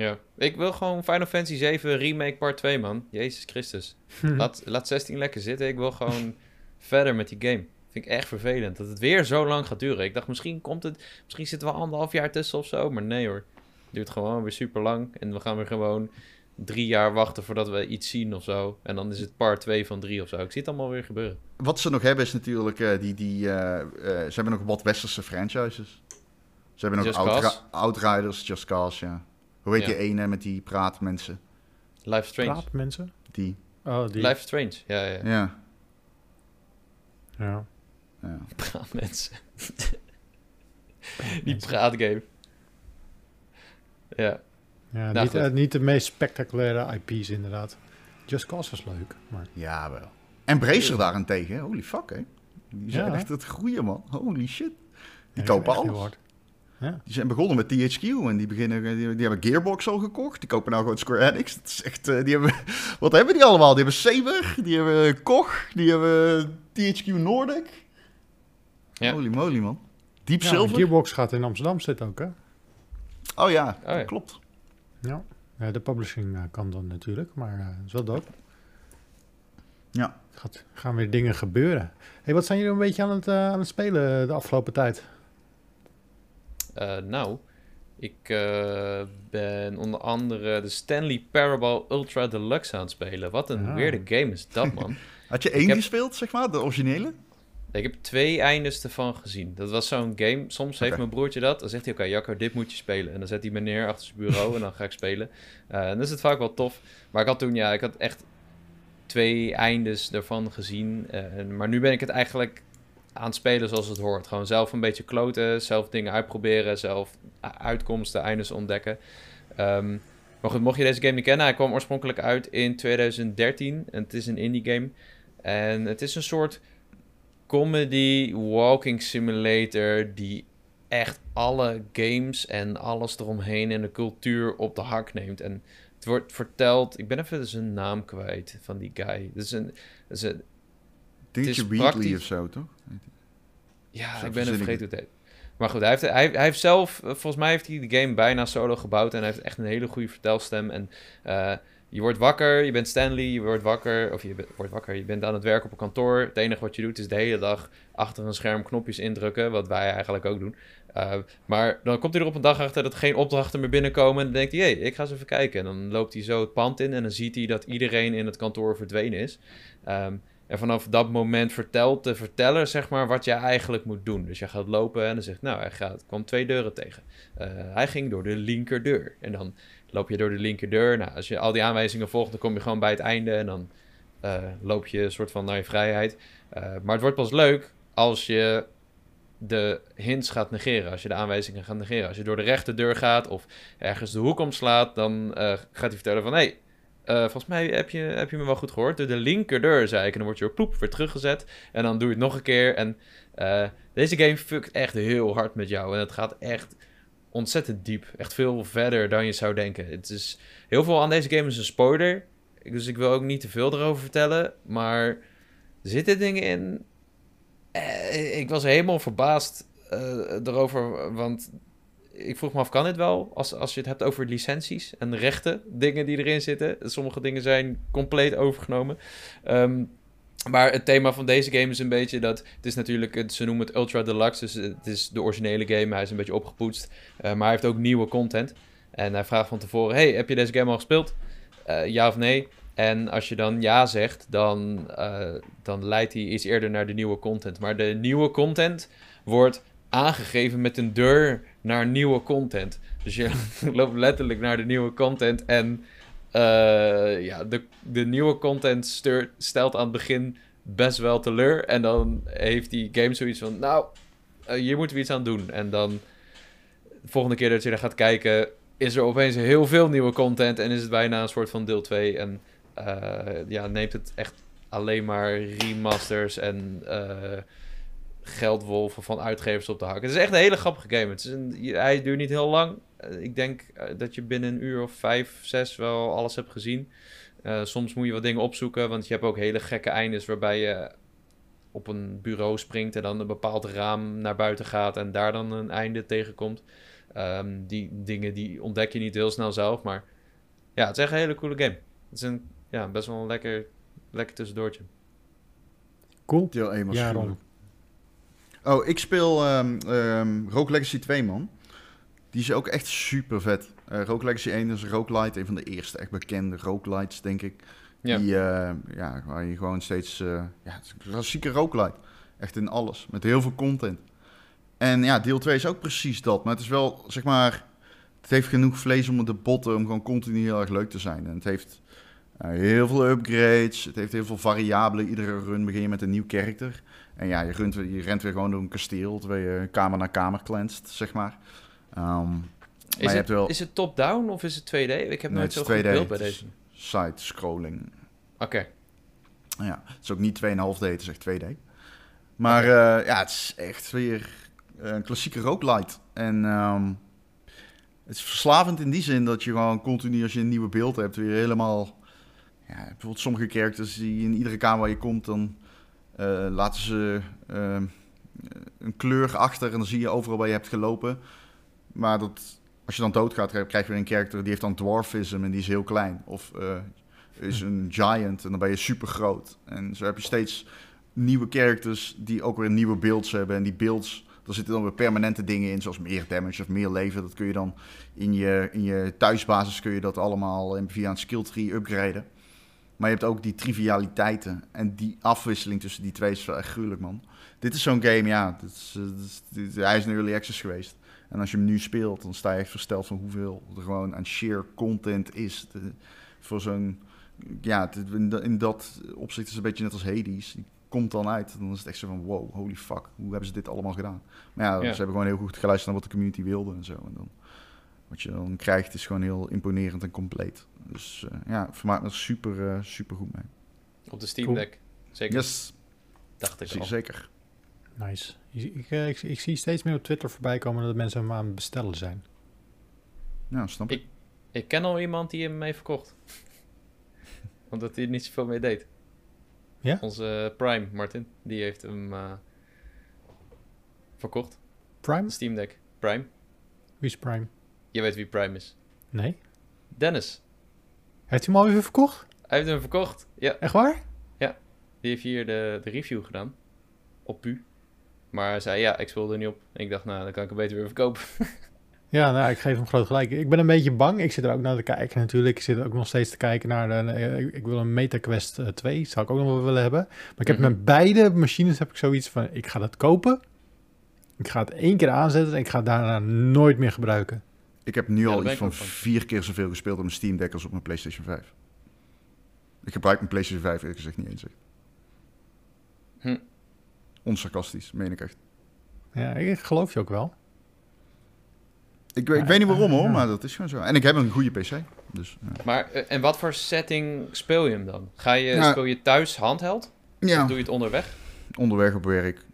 Ja. Ik wil gewoon Final Fantasy 7 Remake Part 2, man. Jezus Christus. Laat, laat 16 lekker zitten. Ik wil gewoon verder met die game. Vind ik echt vervelend dat het weer zo lang gaat duren. Ik dacht, misschien komt het... Misschien zitten we anderhalf jaar tussen of zo. Maar nee hoor. Het duurt gewoon weer super lang. En we gaan weer gewoon drie jaar wachten voordat we iets zien of zo. En dan is het part 2 van 3 of zo. Ik zie het allemaal weer gebeuren. Wat ze nog hebben is natuurlijk eh, die... die eh, eh, ze hebben nog wat westerse franchises. Ze hebben nog? Outriders, Just Cause, ja. Hoe heet Ja. die ene met die praatmensen? Life Strange. Praat mensen? Die, Oh, die. Life Strange, ja, ja. ja. Ja. ja. Praat mensen. Die praatgame. Ja. Ja, Nou, niet, eh, niet de meest spectaculaire IP's inderdaad. Just Cause was leuk, maar... Ja, wel. En Bracer daarentegen, holy fuck, hè. Die zijn Ja. echt het goede, man. Holy shit. Die Ja, kopen alles. Ja. Die zijn begonnen met THQ en die, beginnen, die, die hebben Gearbox al gekocht. Die kopen nou gewoon Square Enix. Dat is echt, eh, die hebben, wat hebben die allemaal? Die hebben Saber, die hebben Koch, die hebben THQ Nordic. Ja. Holy moly, man. Deep Ja, Silver. Gearbox gaat in Amsterdam zitten ook, hè? Oh ja, Oh ja. klopt. Ja. Ja, de publishing eh, kan dan natuurlijk, maar eh, is wel dope. Ja. Gaat, gaan weer dingen gebeuren. Hey, wat zijn jullie een beetje aan het, eh, aan het spelen de afgelopen tijd? Eh, nou, ik eh, ben onder andere de Stanley Parable Ultra Deluxe aan het spelen. Wat een Ah. weirde game is dat, man. Had je één gespeeld, zeg maar, de originele? ik heb twee eindes ervan gezien. Dat was zo'n game. Soms heeft mijn broertje dat. Dan zegt hij, oké, Jacco, dit moet je spelen. En dan zet hij me neer achter zijn bureau en dan ga ik spelen. Eh, en dan is het vaak wel tof. Maar ik had toen, ja, ik had echt twee eindes ervan gezien. En- maar nu ben ik het eigenlijk aan het spelen zoals het hoort. Gewoon zelf een beetje kloten, zelf dingen uitproberen, zelf uitkomsten, eindes ontdekken. Ehm, maar goed, mocht je deze game niet kennen, hij kwam oorspronkelijk uit in 2013. En het is een indie game. En het is een soort comedy walking simulator die echt alle games en alles eromheen en de cultuur op de hak neemt. En het wordt verteld, ik ben even zijn naam kwijt van die guy. Het is een, het is een is Wheatley of zo, toch? Ja, Zo ik ben ik vergeten hoe het heet. Maar goed, hij heeft, hij, hij heeft zelf, volgens mij heeft hij de game bijna solo gebouwd. En hij heeft echt een hele goede vertelstem. En eh, je wordt wakker, je bent Stanley, je wordt wakker. Of je bent- wordt wakker, je bent aan het werk op een kantoor. Het enige wat je doet is de hele dag achter een scherm knopjes indrukken. Wat wij eigenlijk ook doen. Eh, maar dan komt hij er op een dag achter dat er geen opdrachten meer binnenkomen. En dan denkt hij, hé, ik ga eens even kijken. En dan loopt hij zo het pand in en dan ziet hij dat iedereen in het kantoor verdwenen is. Ehm, en vanaf dat moment vertelt de verteller, zeg maar, wat je eigenlijk moet doen. Dus je gaat lopen en dan zegt, nou, hij gaat, kwam twee deuren tegen. Eh, hij ging door de linkerdeur. En dan loop je door de linkerdeur. Nou, als je al die aanwijzingen volgt, dan kom je gewoon bij het einde. En dan eh, loop je een soort van naar je vrijheid. Eh, maar het wordt pas leuk als je de hints gaat negeren. Als je de aanwijzingen gaat negeren. Als je door de rechterdeur gaat of ergens de hoek omslaat, dan gaat hij vertellen van... Hey, eh, volgens mij heb je, heb je me wel goed gehoord. Door de linkerdeur, zei ik. En dan word je ploep, weer teruggezet. En dan doe je het nog een keer. En eh, deze game fuckt echt heel hard met jou. En het gaat echt ontzettend diep. Echt veel verder dan je zou denken. Het is, heel veel aan deze game is een spoiler. Dus ik wil ook niet te veel erover vertellen. Maar zitten dingen in. Eh, ik was helemaal verbaasd erover. Want ik vroeg me af, kan dit wel? Als, als je het hebt over licenties en rechten, dingen die erin zitten. Sommige dingen zijn compleet overgenomen. Ehm, maar het thema van deze game is een beetje dat... Het is natuurlijk, ze noemen het Ultra Deluxe. Dus het is de originele game. Hij is een beetje opgepoetst. Eh, maar hij heeft ook nieuwe content. En hij vraagt van tevoren... Hey, heb je deze game al gespeeld? Eh, ja of nee? En als je dan ja zegt, dan, eh, dan leidt hij iets eerder naar de nieuwe content. Maar de nieuwe content wordt aangegeven met een deur naar nieuwe content. Dus je loopt letterlijk naar de nieuwe content. En eh, ja, de, de nieuwe content stelt aan het begin best wel teleur. En dan heeft die game zoiets van: Nou, eh, hier moeten we iets aan doen. En dan de volgende keer dat je er gaat kijken, is er opeens heel veel nieuwe content. En is het bijna een soort van deel 2. En eh, ja, neemt het echt alleen maar remasters en geldwolven van uitgevers op de hak. Het is echt een hele grappige game. Het is een, hij duurt niet heel lang. Eh, ik denk eh, dat je binnen een uur of vijf, zes wel alles hebt gezien. Eh, soms moet je wat dingen opzoeken, want je hebt ook hele gekke eindes waarbij je op een bureau springt en dan een bepaald raam naar buiten gaat en daar dan een einde tegenkomt. Ehm, die dingen die ontdek je niet heel snel zelf, maar ja, het is echt een hele coole game. Het is een ja, best wel een lekker, lekker tussendoortje. Cool. Deel 1 was Ja. Oh, ik speel ehm Rogue Legacy 2, man. Die is ook echt super vet. Uh, Rogue Legacy 1 is roguelite, een van de eerste echt bekende roguelites, denk ik. Ja. Die, eh, ja, waar je gewoon steeds... eh, ja, het is een klassieke roguelite. Echt in alles, met heel veel content. En ja, deel 2 is ook precies dat. Maar het is wel, zeg maar... Het heeft genoeg vlees om de botten om gewoon continu heel erg leuk te zijn. En het heeft heel veel upgrades. Het heeft heel veel variabelen. Iedere run begin je met een nieuw karakter. En ja, je, weer- je rent weer gewoon door een kasteel... terwijl je kamer naar kamer cleanst, zeg maar. Ehm, maar Is het, wel is het top-down of is het 2D? Ik heb Nee, nooit zo is goed 2D. beeld bij deze. side-scrolling. Oké. Ja, het is ook niet 2,5D, het is echt 2D. Maar eh, ja, het is echt weer een klassieke roguelite. En ehm, het is verslavend in die zin dat je gewoon continu als je een nieuwe beeld hebt, weer helemaal... Ja, bijvoorbeeld sommige characters die in iedere kamer waar je komt, dan laten ze ehm, een kleur achter en dan zie je overal waar je hebt gelopen. Maar dat, als je dan doodgaat, krijg je weer een character die heeft dan dwarfism en die is heel klein. Of eh, is een giant en dan ben je super groot. En zo heb je steeds nieuwe characters die ook weer nieuwe builds hebben. En die builds, daar zitten dan weer permanente dingen in, zoals meer damage of meer leven. Dat kun je dan in je, in je thuisbasis kun je dat allemaal eh, via een skill tree upgraden. Maar je hebt ook die trivialiteiten en die afwisseling tussen die twee is wel echt gruwelijk, man. Dit is zo'n game, ja, dit is, eh, dit is- dit- hij is een early access geweest. En als je hem nu speelt, dan sta je echt versteld van hoeveel er gewoon aan sheer content is. De- voor zo'n ja, het- in, dat- in dat opzicht is het een beetje net als Hades. Die komt dan uit. Dan is het echt zo van, wow, holy fuck. Hoe hebben ze dit allemaal gedaan? Maar ja, Ja. ze hebben gewoon heel goed geluisterd naar wat de community wilde en zo. En dan, wat je dan krijgt is gewoon heel imponerend en compleet. Dus eh, ja, vermaakt me er super, eh, super goed mee. Op de Steam Cool. Deck. Zeker. Yes, Dacht ik zie- al. zeker. Nice. Ik, ik, eh, ik, ik zie steeds meer op Twitter voorbij komen dat mensen hem aan het bestellen zijn. Ja, snap ik. Ik ken al iemand die hem mee verkocht. Omdat hij er niet zoveel mee deed. Ja? Onze Prime, Martin. Die heeft hem eh, verkocht. Prime? Steam Deck. Prime. Wie is Prime? Je weet wie Prime is. Nee. Dennis. Heeft hij hem al even verkocht? Hij heeft hem verkocht. Ja, Echt waar? die heeft hier de, de review gedaan. Op Pu. Maar hij zei, ja, ik speelde er niet op. En ik dacht, nou, dan kan ik hem beter weer verkopen. Ja, nou, ik geef hem groot gelijk. Ik ben een beetje bang. Ik zit er ook naar te kijken natuurlijk. Ik zit ook nog steeds te kijken naar... De, eh, ik wil een MetaQuest eh, 2. Zou ik ook nog wel willen hebben. Maar ik heb Mhm. met beide machines heb ik zoiets van... Ik ga dat kopen. Ik ga het één keer aanzetten. En ik ga het daarna nooit meer gebruiken. Ik heb nu Ja, al iets van vier keer zoveel gespeeld op mijn Steam Deck als op mijn PlayStation 5. Ik gebruik mijn PlayStation 5 eerlijk gezegd niet eens. Hm. Onsarcastisch, meen ik echt. Ja, ik geloof je ook wel. Ik, ik Ja, weet niet waarom hoor, ja. maar dat is gewoon zo. En ik heb een goede PC. Dus, ja. Maar, eh, en wat voor setting speel je hem dan? Ga je, Ja. speel je thuis handheld? ja, Of doe je het onderweg? onderweg op werk,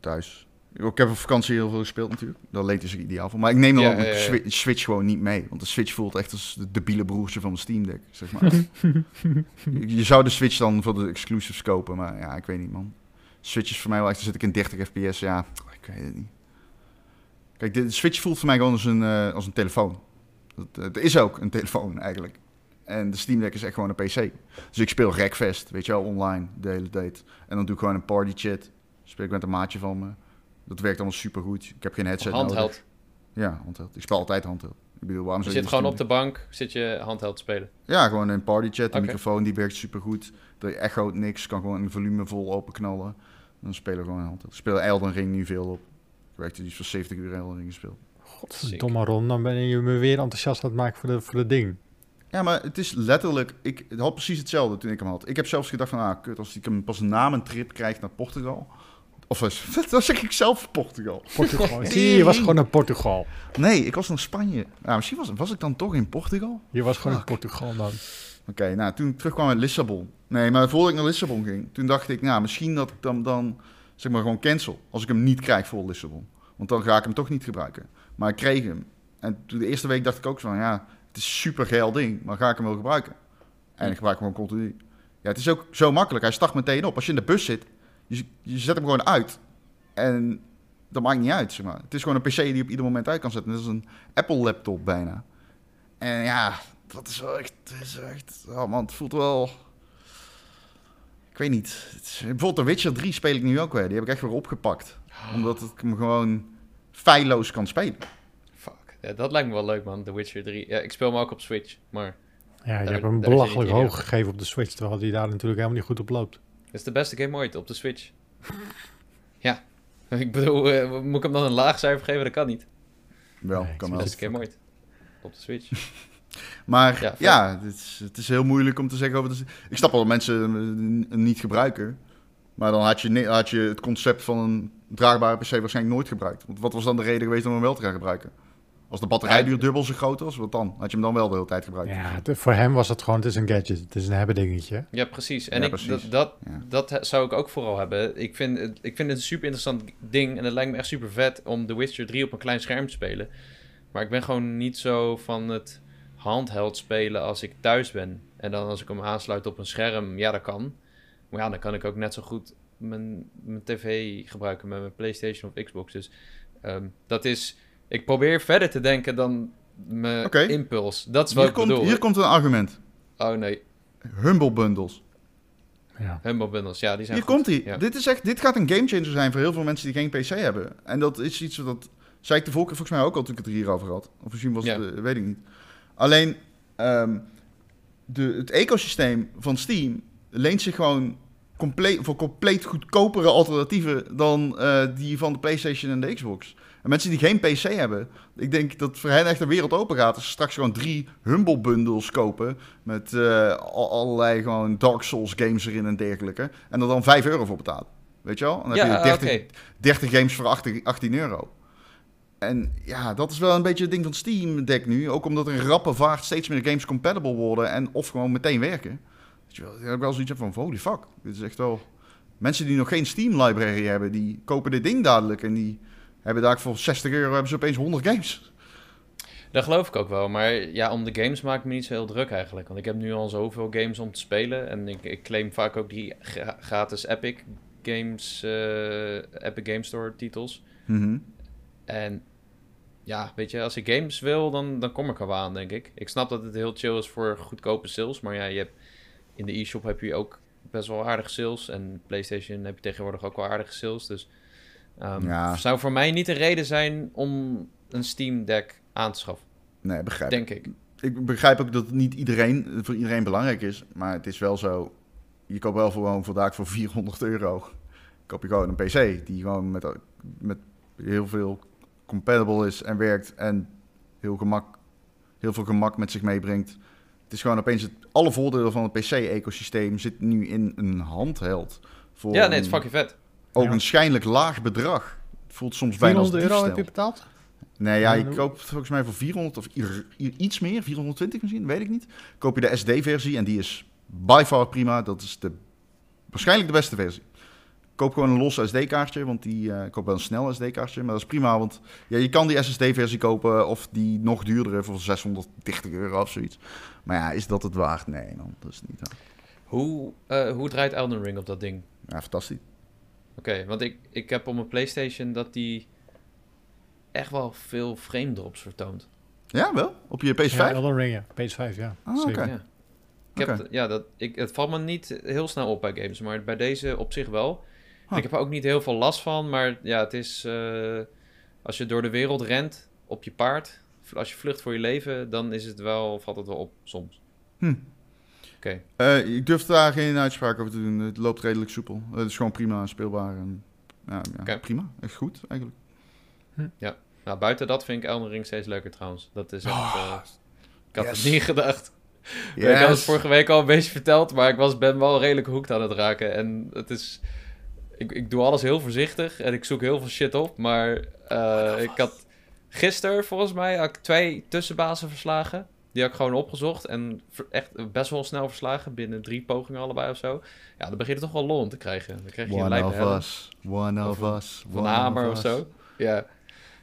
thuis. Ik heb op vakantie heel veel gespeeld natuurlijk. Dat leent zich ideaal voor. Maar ik neem dan Ja, ook mijn ja, ja. Swi- Switch gewoon niet mee. Want de Switch voelt echt als de debiele broertje van mijn Steam Deck, zeg maar. je, zou de Switch dan voor de exclusives kopen, maar ja, ik weet niet man. Switch is voor mij wel echt, dan zit ik in 30 fps, ja, ik weet het niet. Kijk, de Switch voelt voor mij gewoon als een, eh, als een telefoon. Het, het is ook een telefoon eigenlijk. En de Steam Deck is echt gewoon een PC. Dus ik speel Rackfest, weet je wel, online de hele tijd. En dan doe ik gewoon een party chat. Speel ik met een maatje van me. Dat werkt allemaal super goed. Ik heb geen headset handheld. nodig. Ja, handheld. Ik speel altijd handheld. Ik bedoel, waarom Je zit je gewoon op de bank, zit je handheld te spelen. Ja, gewoon een party chat. De microfoon die werkt super goed. De echo niks. Kan gewoon een volume vol openknallen. Dan spelen we gewoon een handheld. Ik speel Elden Ring nu veel op. Ik echt iets van 70 uur Elden Ring gespeeld. Godverdomme Ron, dan ben je me weer enthousiast aan het maken voor de, voor de ding. Ja, maar het is letterlijk... Ik het had precies hetzelfde toen ik hem had. Ik heb zelfs gedacht van... Ah, kut, als ik hem pas na mijn trip krijg naar Portugal... Of dan zeg ik zelf Portugal. Portugal. Zie je, je was gewoon naar Portugal. Nee, ik was naar Spanje. Nou, misschien was, was ik dan toch in Portugal? Je was gewoon in. Portugal dan. Oké, nou, toen ik terugkwam uit Lissabon. Nee, maar voordat ik naar Lissabon ging, toen dacht ik, nou, misschien dat ik dan, dan zeg maar gewoon cancel. Als ik hem niet krijg voor Lissabon. Want dan ga ik hem toch niet gebruiken. Maar ik kreeg hem. En toen de eerste week dacht ik ook zo van, ja, het is een super geil ding, maar ga ik hem wel gebruiken? En ik gebruik hem gewoon continu. Ja, het is ook zo makkelijk. Hij start meteen op. Als je in de bus zit, je, je zet hem gewoon uit. En dat maakt niet uit, zeg maar. Het is gewoon een PC die je op ieder moment uit kan zetten. Dat is een Apple laptop bijna. En ja, dat is wel echt, dat is echt, oh man, het voelt wel, ik weet niet. Het is- bijvoorbeeld The Witcher 3 speel ik nu ook weer. Die heb ik echt weer opgepakt. Omdat ik hem gewoon feilloos kan spelen. Fuck. Ja, dat lijkt me wel leuk, man. The Witcher 3. Ja, ik speel hem ook op Switch, maar Ja, je Daar- hebt hem belachelijk hij, hoog gegeven op de Switch, terwijl die daar natuurlijk helemaal niet goed op loopt. Het is de beste game ooit op de Switch. ja. Ik bedoel, eh, moet ik hem dan een laag cijfer geven? Dat kan niet. Wel, Nee, kan wel. Beste game ooit. Op de Switch. Maar Ja, het, is, het is heel moeilijk om te zeggen over... De, ik snap wel dat mensen eh, het niet gebruiken. Maar dan had je, had je het concept van een draagbare PC waarschijnlijk nooit gebruikt. Want wat was dan de reden geweest om hem wel te gaan gebruiken? Als de batterijduur dubbel zo groot was, wat dan? Had je hem dan wel de hele tijd gebruikt? Ja, de- voor hem was het gewoon, het is een gadget, het is een hebben dingetje. Ja, precies. En Ja, ik, precies. Dat, dat, Ja. dat he- zou ik ook vooral hebben. Ik vind, het, ik vind het een super interessant ding. En het lijkt me echt super vet om The Witcher 3 op een klein scherm te spelen. Maar ik ben gewoon niet zo van het handheld spelen als ik thuis ben. En dan als ik hem aansluit op een scherm, ja, dat kan. Maar ja, dan kan ik ook net zo goed mijn, mijn tv gebruiken met mijn PlayStation of Xbox. Dus ehm, dat is. Ik probeer verder te denken dan mijn impuls. Dat is wat Hier, ik komt, bedoel. hier komt een argument. Oh nee, Humble bundles. Ja. Humble Bundles. Ja, die zijn Hier goed. komt hij. Ja. Dit, is echt, dit gaat een gamechanger zijn voor heel veel mensen die geen PC hebben. En dat is iets wat... Zei ik de vorige keer volgens mij ook al toen ik het er hierover had. Of misschien was het... Ja. eh, weet ik niet. Alleen... ehm, de, het ecosysteem van Steam leent zich gewoon compleet, voor compleet goedkopere alternatieven dan eh, die van de PlayStation en de Xbox. En mensen die geen PC hebben, ik denk dat voor hen echt de wereld open gaat als ze straks gewoon drie Humble bundles kopen met eh, al- allerlei gewoon Dark Souls games erin en dergelijke. En er dan 5 euro voor betalen. Weet je wel? Dan heb je 30, oké. 30 games voor 18, 18 euro. En ja, dat is wel een beetje het ding van Steam Deck nu. Ook omdat er rappe vaart steeds meer games compatible worden en of gewoon meteen werken. Weet je wel, heb ik wel zoiets van, holy fuck. Dit is echt wel... Mensen die nog geen Steam library hebben, die kopen dit ding dadelijk. En die hebben daar voor 60 euro hebben ze opeens 100 games. Dat geloof ik ook wel. Maar ja, om de games maak ik me niet zo heel druk eigenlijk. Want ik heb nu al zoveel games om te spelen. En ik, ik claim vaak ook die gra- gratis Epic Games, eh, Epic Game Store titels. Mhm. En ja, weet je, als ik games wil, dan, dan kom ik er wel aan, denk ik. Ik snap dat het heel chill is voor goedkope sales. Maar ja, je hebt, in de e-shop heb je ook best wel aardige sales. En PlayStation heb je tegenwoordig ook wel aardige sales. Dus Ja. zou voor mij niet een reden zijn om een Steam Deck aan te schaffen, Nee, begrijp denk ik. ik begrijp ook dat het niet iedereen, voor iedereen belangrijk is. Maar het is wel zo. Je koopt wel gewoon vandaag voor 400 euro. Koop je gewoon een PC die gewoon met, met heel veel compatible is en werkt. En heel, gemak, heel veel gemak met zich meebrengt. Het is gewoon opeens het, alle voordelen van het PC-ecosysteem zit nu in een handheld. Voor Ja, nee, het is fucking vet. Ook Ja. een schijnlijk laag bedrag. Het voelt soms bijna als 400 euro heb je betaald? Nee, ja, hoe- koopt volgens mij voor 400 of iets meer, 420 misschien, weet ik niet. Koop je de SD-versie en die is by far prima. Dat is de, waarschijnlijk de beste versie. Koop gewoon een los SD-kaartje, want die eh koop wel een snel SD-kaartje. Maar dat is prima, want ja, je kan die SSD-versie kopen of die nog duurdere voor 630 euro of zoiets. Maar ja, is dat het waard? Nee, man, dat is niet. hè. Hoe, eh, hoe draait Elden Ring op dat ding? Ja, fantastisch. Oké, want ik, ik heb op mijn PlayStation dat die echt wel veel frame drops vertoont. Ja, wel? Op je PS5? Ja, Elden Ring, ja. PS5, ja. Ah, Zeker. oké. Ja. Ik heb, ja, dat, ik, het valt me niet heel snel op bij games, maar bij deze op zich wel. Huh. Ik heb er ook niet heel veel last van, maar ja, het is... eh, als je door de wereld rent op je paard, als je vlucht voor je leven, dan is het wel, valt het wel op soms. Hm. Oké, Eh, ik durf daar geen uitspraak over te doen. Het loopt redelijk soepel. Het is gewoon prima speelbaar. En, ja, ja. Prima, echt goed eigenlijk. nou buiten dat vind ik Elden Ring steeds leuker trouwens. Dat is echt... eh, ik had yes. het niet gedacht. Ik had het vorige week al een beetje verteld, maar ik was, ben wel redelijk hoekt aan het raken. En het is... Ik, ik doe alles heel voorzichtig en ik zoek heel veel shit op. Maar eh, ik had gisteren volgens mij had ik twee tussenbazen verslagen. Die had ik gewoon opgezocht en echt best wel snel verslagen. Binnen drie pogingen allebei of zo. Ja, dan begin je toch wel lol om te krijgen. Dan krijg je een One lijpe of us, one of Of us. een one hamer of us. zo. Ja.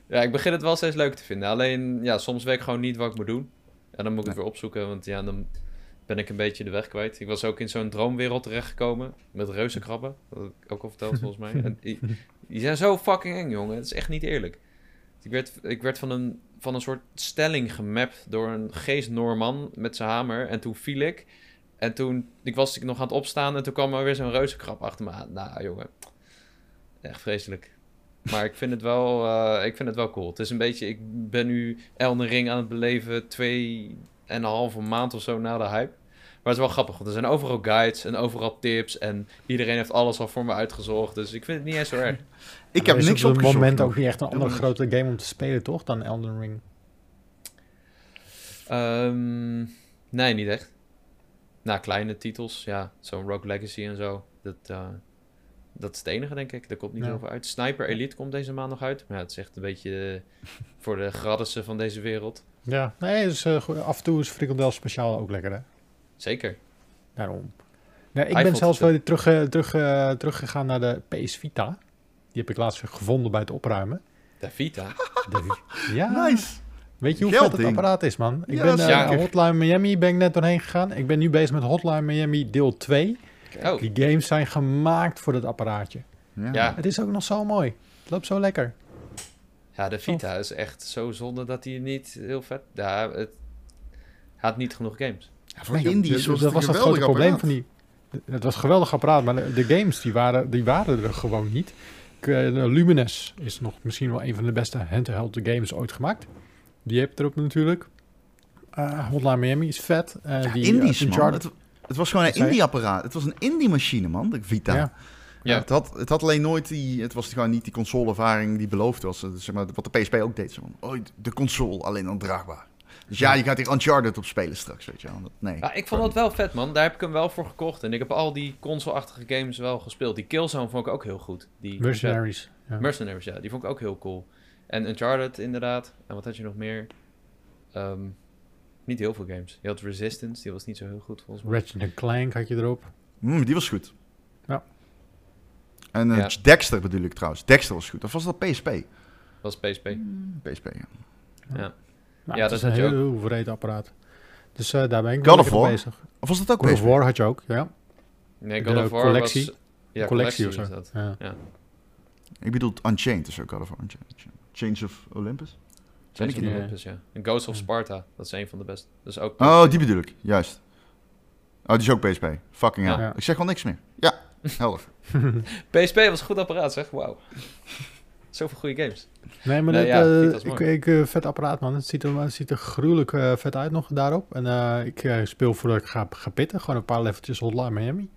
ja, ik begin het wel steeds leuk te vinden. Alleen, ja, soms weet ik gewoon niet wat ik moet doen. En dan moet ik het weer opzoeken, want ja, dan ben ik een beetje de weg kwijt. Ik was ook in zo'n droomwereld terechtgekomen met reuzenkrabben. Dat ik ook al verteld volgens mij. En die, die zijn zo fucking eng, jongen. Het is echt niet eerlijk. Ik werd, ik werd van, een, van een soort stelling gemapt door een geest Noorman met zijn hamer. En toen viel ik. En toen ik was ik nog aan het opstaan en toen kwam er weer zo'n reuzenkrab achter me aan. Nou, jongen. Echt vreselijk. Maar ik vind, het wel, eh, ik vind het wel cool. Het is een beetje... Ik ben nu Elden Ring aan het beleven... twee en een halve maand of zo na de hype. Maar het is wel grappig, want er zijn overal guides en overal tips. En iedereen heeft alles al voor me uitgezocht. Dus ik vind het niet eens zo erg. Ik heb niks op het moment ook niet echt een andere grote game om te spelen, toch? Dan Elden Ring. Ehm, nee, niet echt. Na kleine titels, ja. Zo'n Rogue Legacy en zo. Dat, eh, dat is het enige, denk ik. Daar komt niet Ja. zoveel uit. Sniper Elite komt deze maand nog uit. Maar ja, het is echt een beetje eh, voor de graddissen van deze wereld. Ja, nee, dus, eh, af en toe is frikandel speciaal ook lekker, hè? Zeker. Daarom. Nee, ik Hij ben zelfs wel terug, eh, terug, eh, teruggegaan naar de PS Vita. Die heb ik laatst weer gevonden bij het opruimen. De Vita. De- ja, Nice. weet je hoe vet het apparaat is, man? Ik Ja, ben eh. Hotline Miami ben ik net doorheen gegaan. Ik ben nu bezig met Hotline Miami deel 2. Oh, Die games zijn gemaakt voor dat apparaatje. Ja. ja. Het is ook nog zo mooi. Het loopt zo lekker. ja, de Vita is echt zo zonde dat hij niet heel vet... Ja, het had niet genoeg games. Ja, voor Nee, indies dat- was dat het was een het grote probleem apparaat. van die. Het was een geweldig apparaat, maar de, de games die waren, die waren er gewoon niet. Eh, Lumines is nog misschien wel een van de beste handheld games ooit gemaakt. Die heb je erop natuurlijk. Eh, Hotline Miami is vet. Eh, Ja, die, indies, man. Uncharted- Het, het was gewoon een indie-apparaat. Het was een indie-machine, man, de Vita. Ja. Ja. Het, had, het had alleen nooit die... Het was gewoon niet die console-ervaring die beloofd was. Het- Zeg maar, wat de PSP ook deed. Zo oh, de console, alleen dan draagbaar. Dus ja, je gaat hier Uncharted op spelen straks, weet je wel. Nee. Ja, ik vond dat wel vet, man. Daar heb ik hem wel voor gekocht. En ik heb al die console-achtige games wel gespeeld. Die Killzone vond ik ook heel goed. Die Mercenaries. Ja. Mercenaries, ja. Die vond ik ook heel cool. En Uncharted, inderdaad. En wat had je nog meer? Ehm, niet heel veel games. Je had Resistance, die was niet zo heel goed volgens mij. Ratchet Clank had je erop. Mm, die was goed. Ja. En eh, Ja. Dexter bedoel ik trouwens. Dexter was goed. Of was dat PSP? Dat was PSP. PSP, ja. Nou, Ja, dat is een heel vreed apparaat. Dus eh, daar ben ik God wel bezig. Of was dat ook God of? War had je ook, ja. Nee, De God of War collectie. was... Ja, collectie, collectie, of zo. Ja. Ik bedoel Unchained is ook God of War. Unchained. Change of Olympus? Change ik of niet. Olympus, ja. En Ghost of Ja. Sparta, dat is een van de beste. Dat is ook... Oh, die bedoel ik. Juist. Oh, die is ook PSP. Fucking hell. Ja. Ik zeg gewoon niks meer. Ja, helder. PSP was een goed apparaat, zeg. Wauw. Zoveel goede games. Nee, maar ja, eh, ik, ik, eh, vet apparaat, man. Het ziet er, het ziet er gruwelijk eh, vet uit nog daarop. En eh, ik speel voordat ik ga, ga pitten. Gewoon een paar leveltjes Hotline Miami.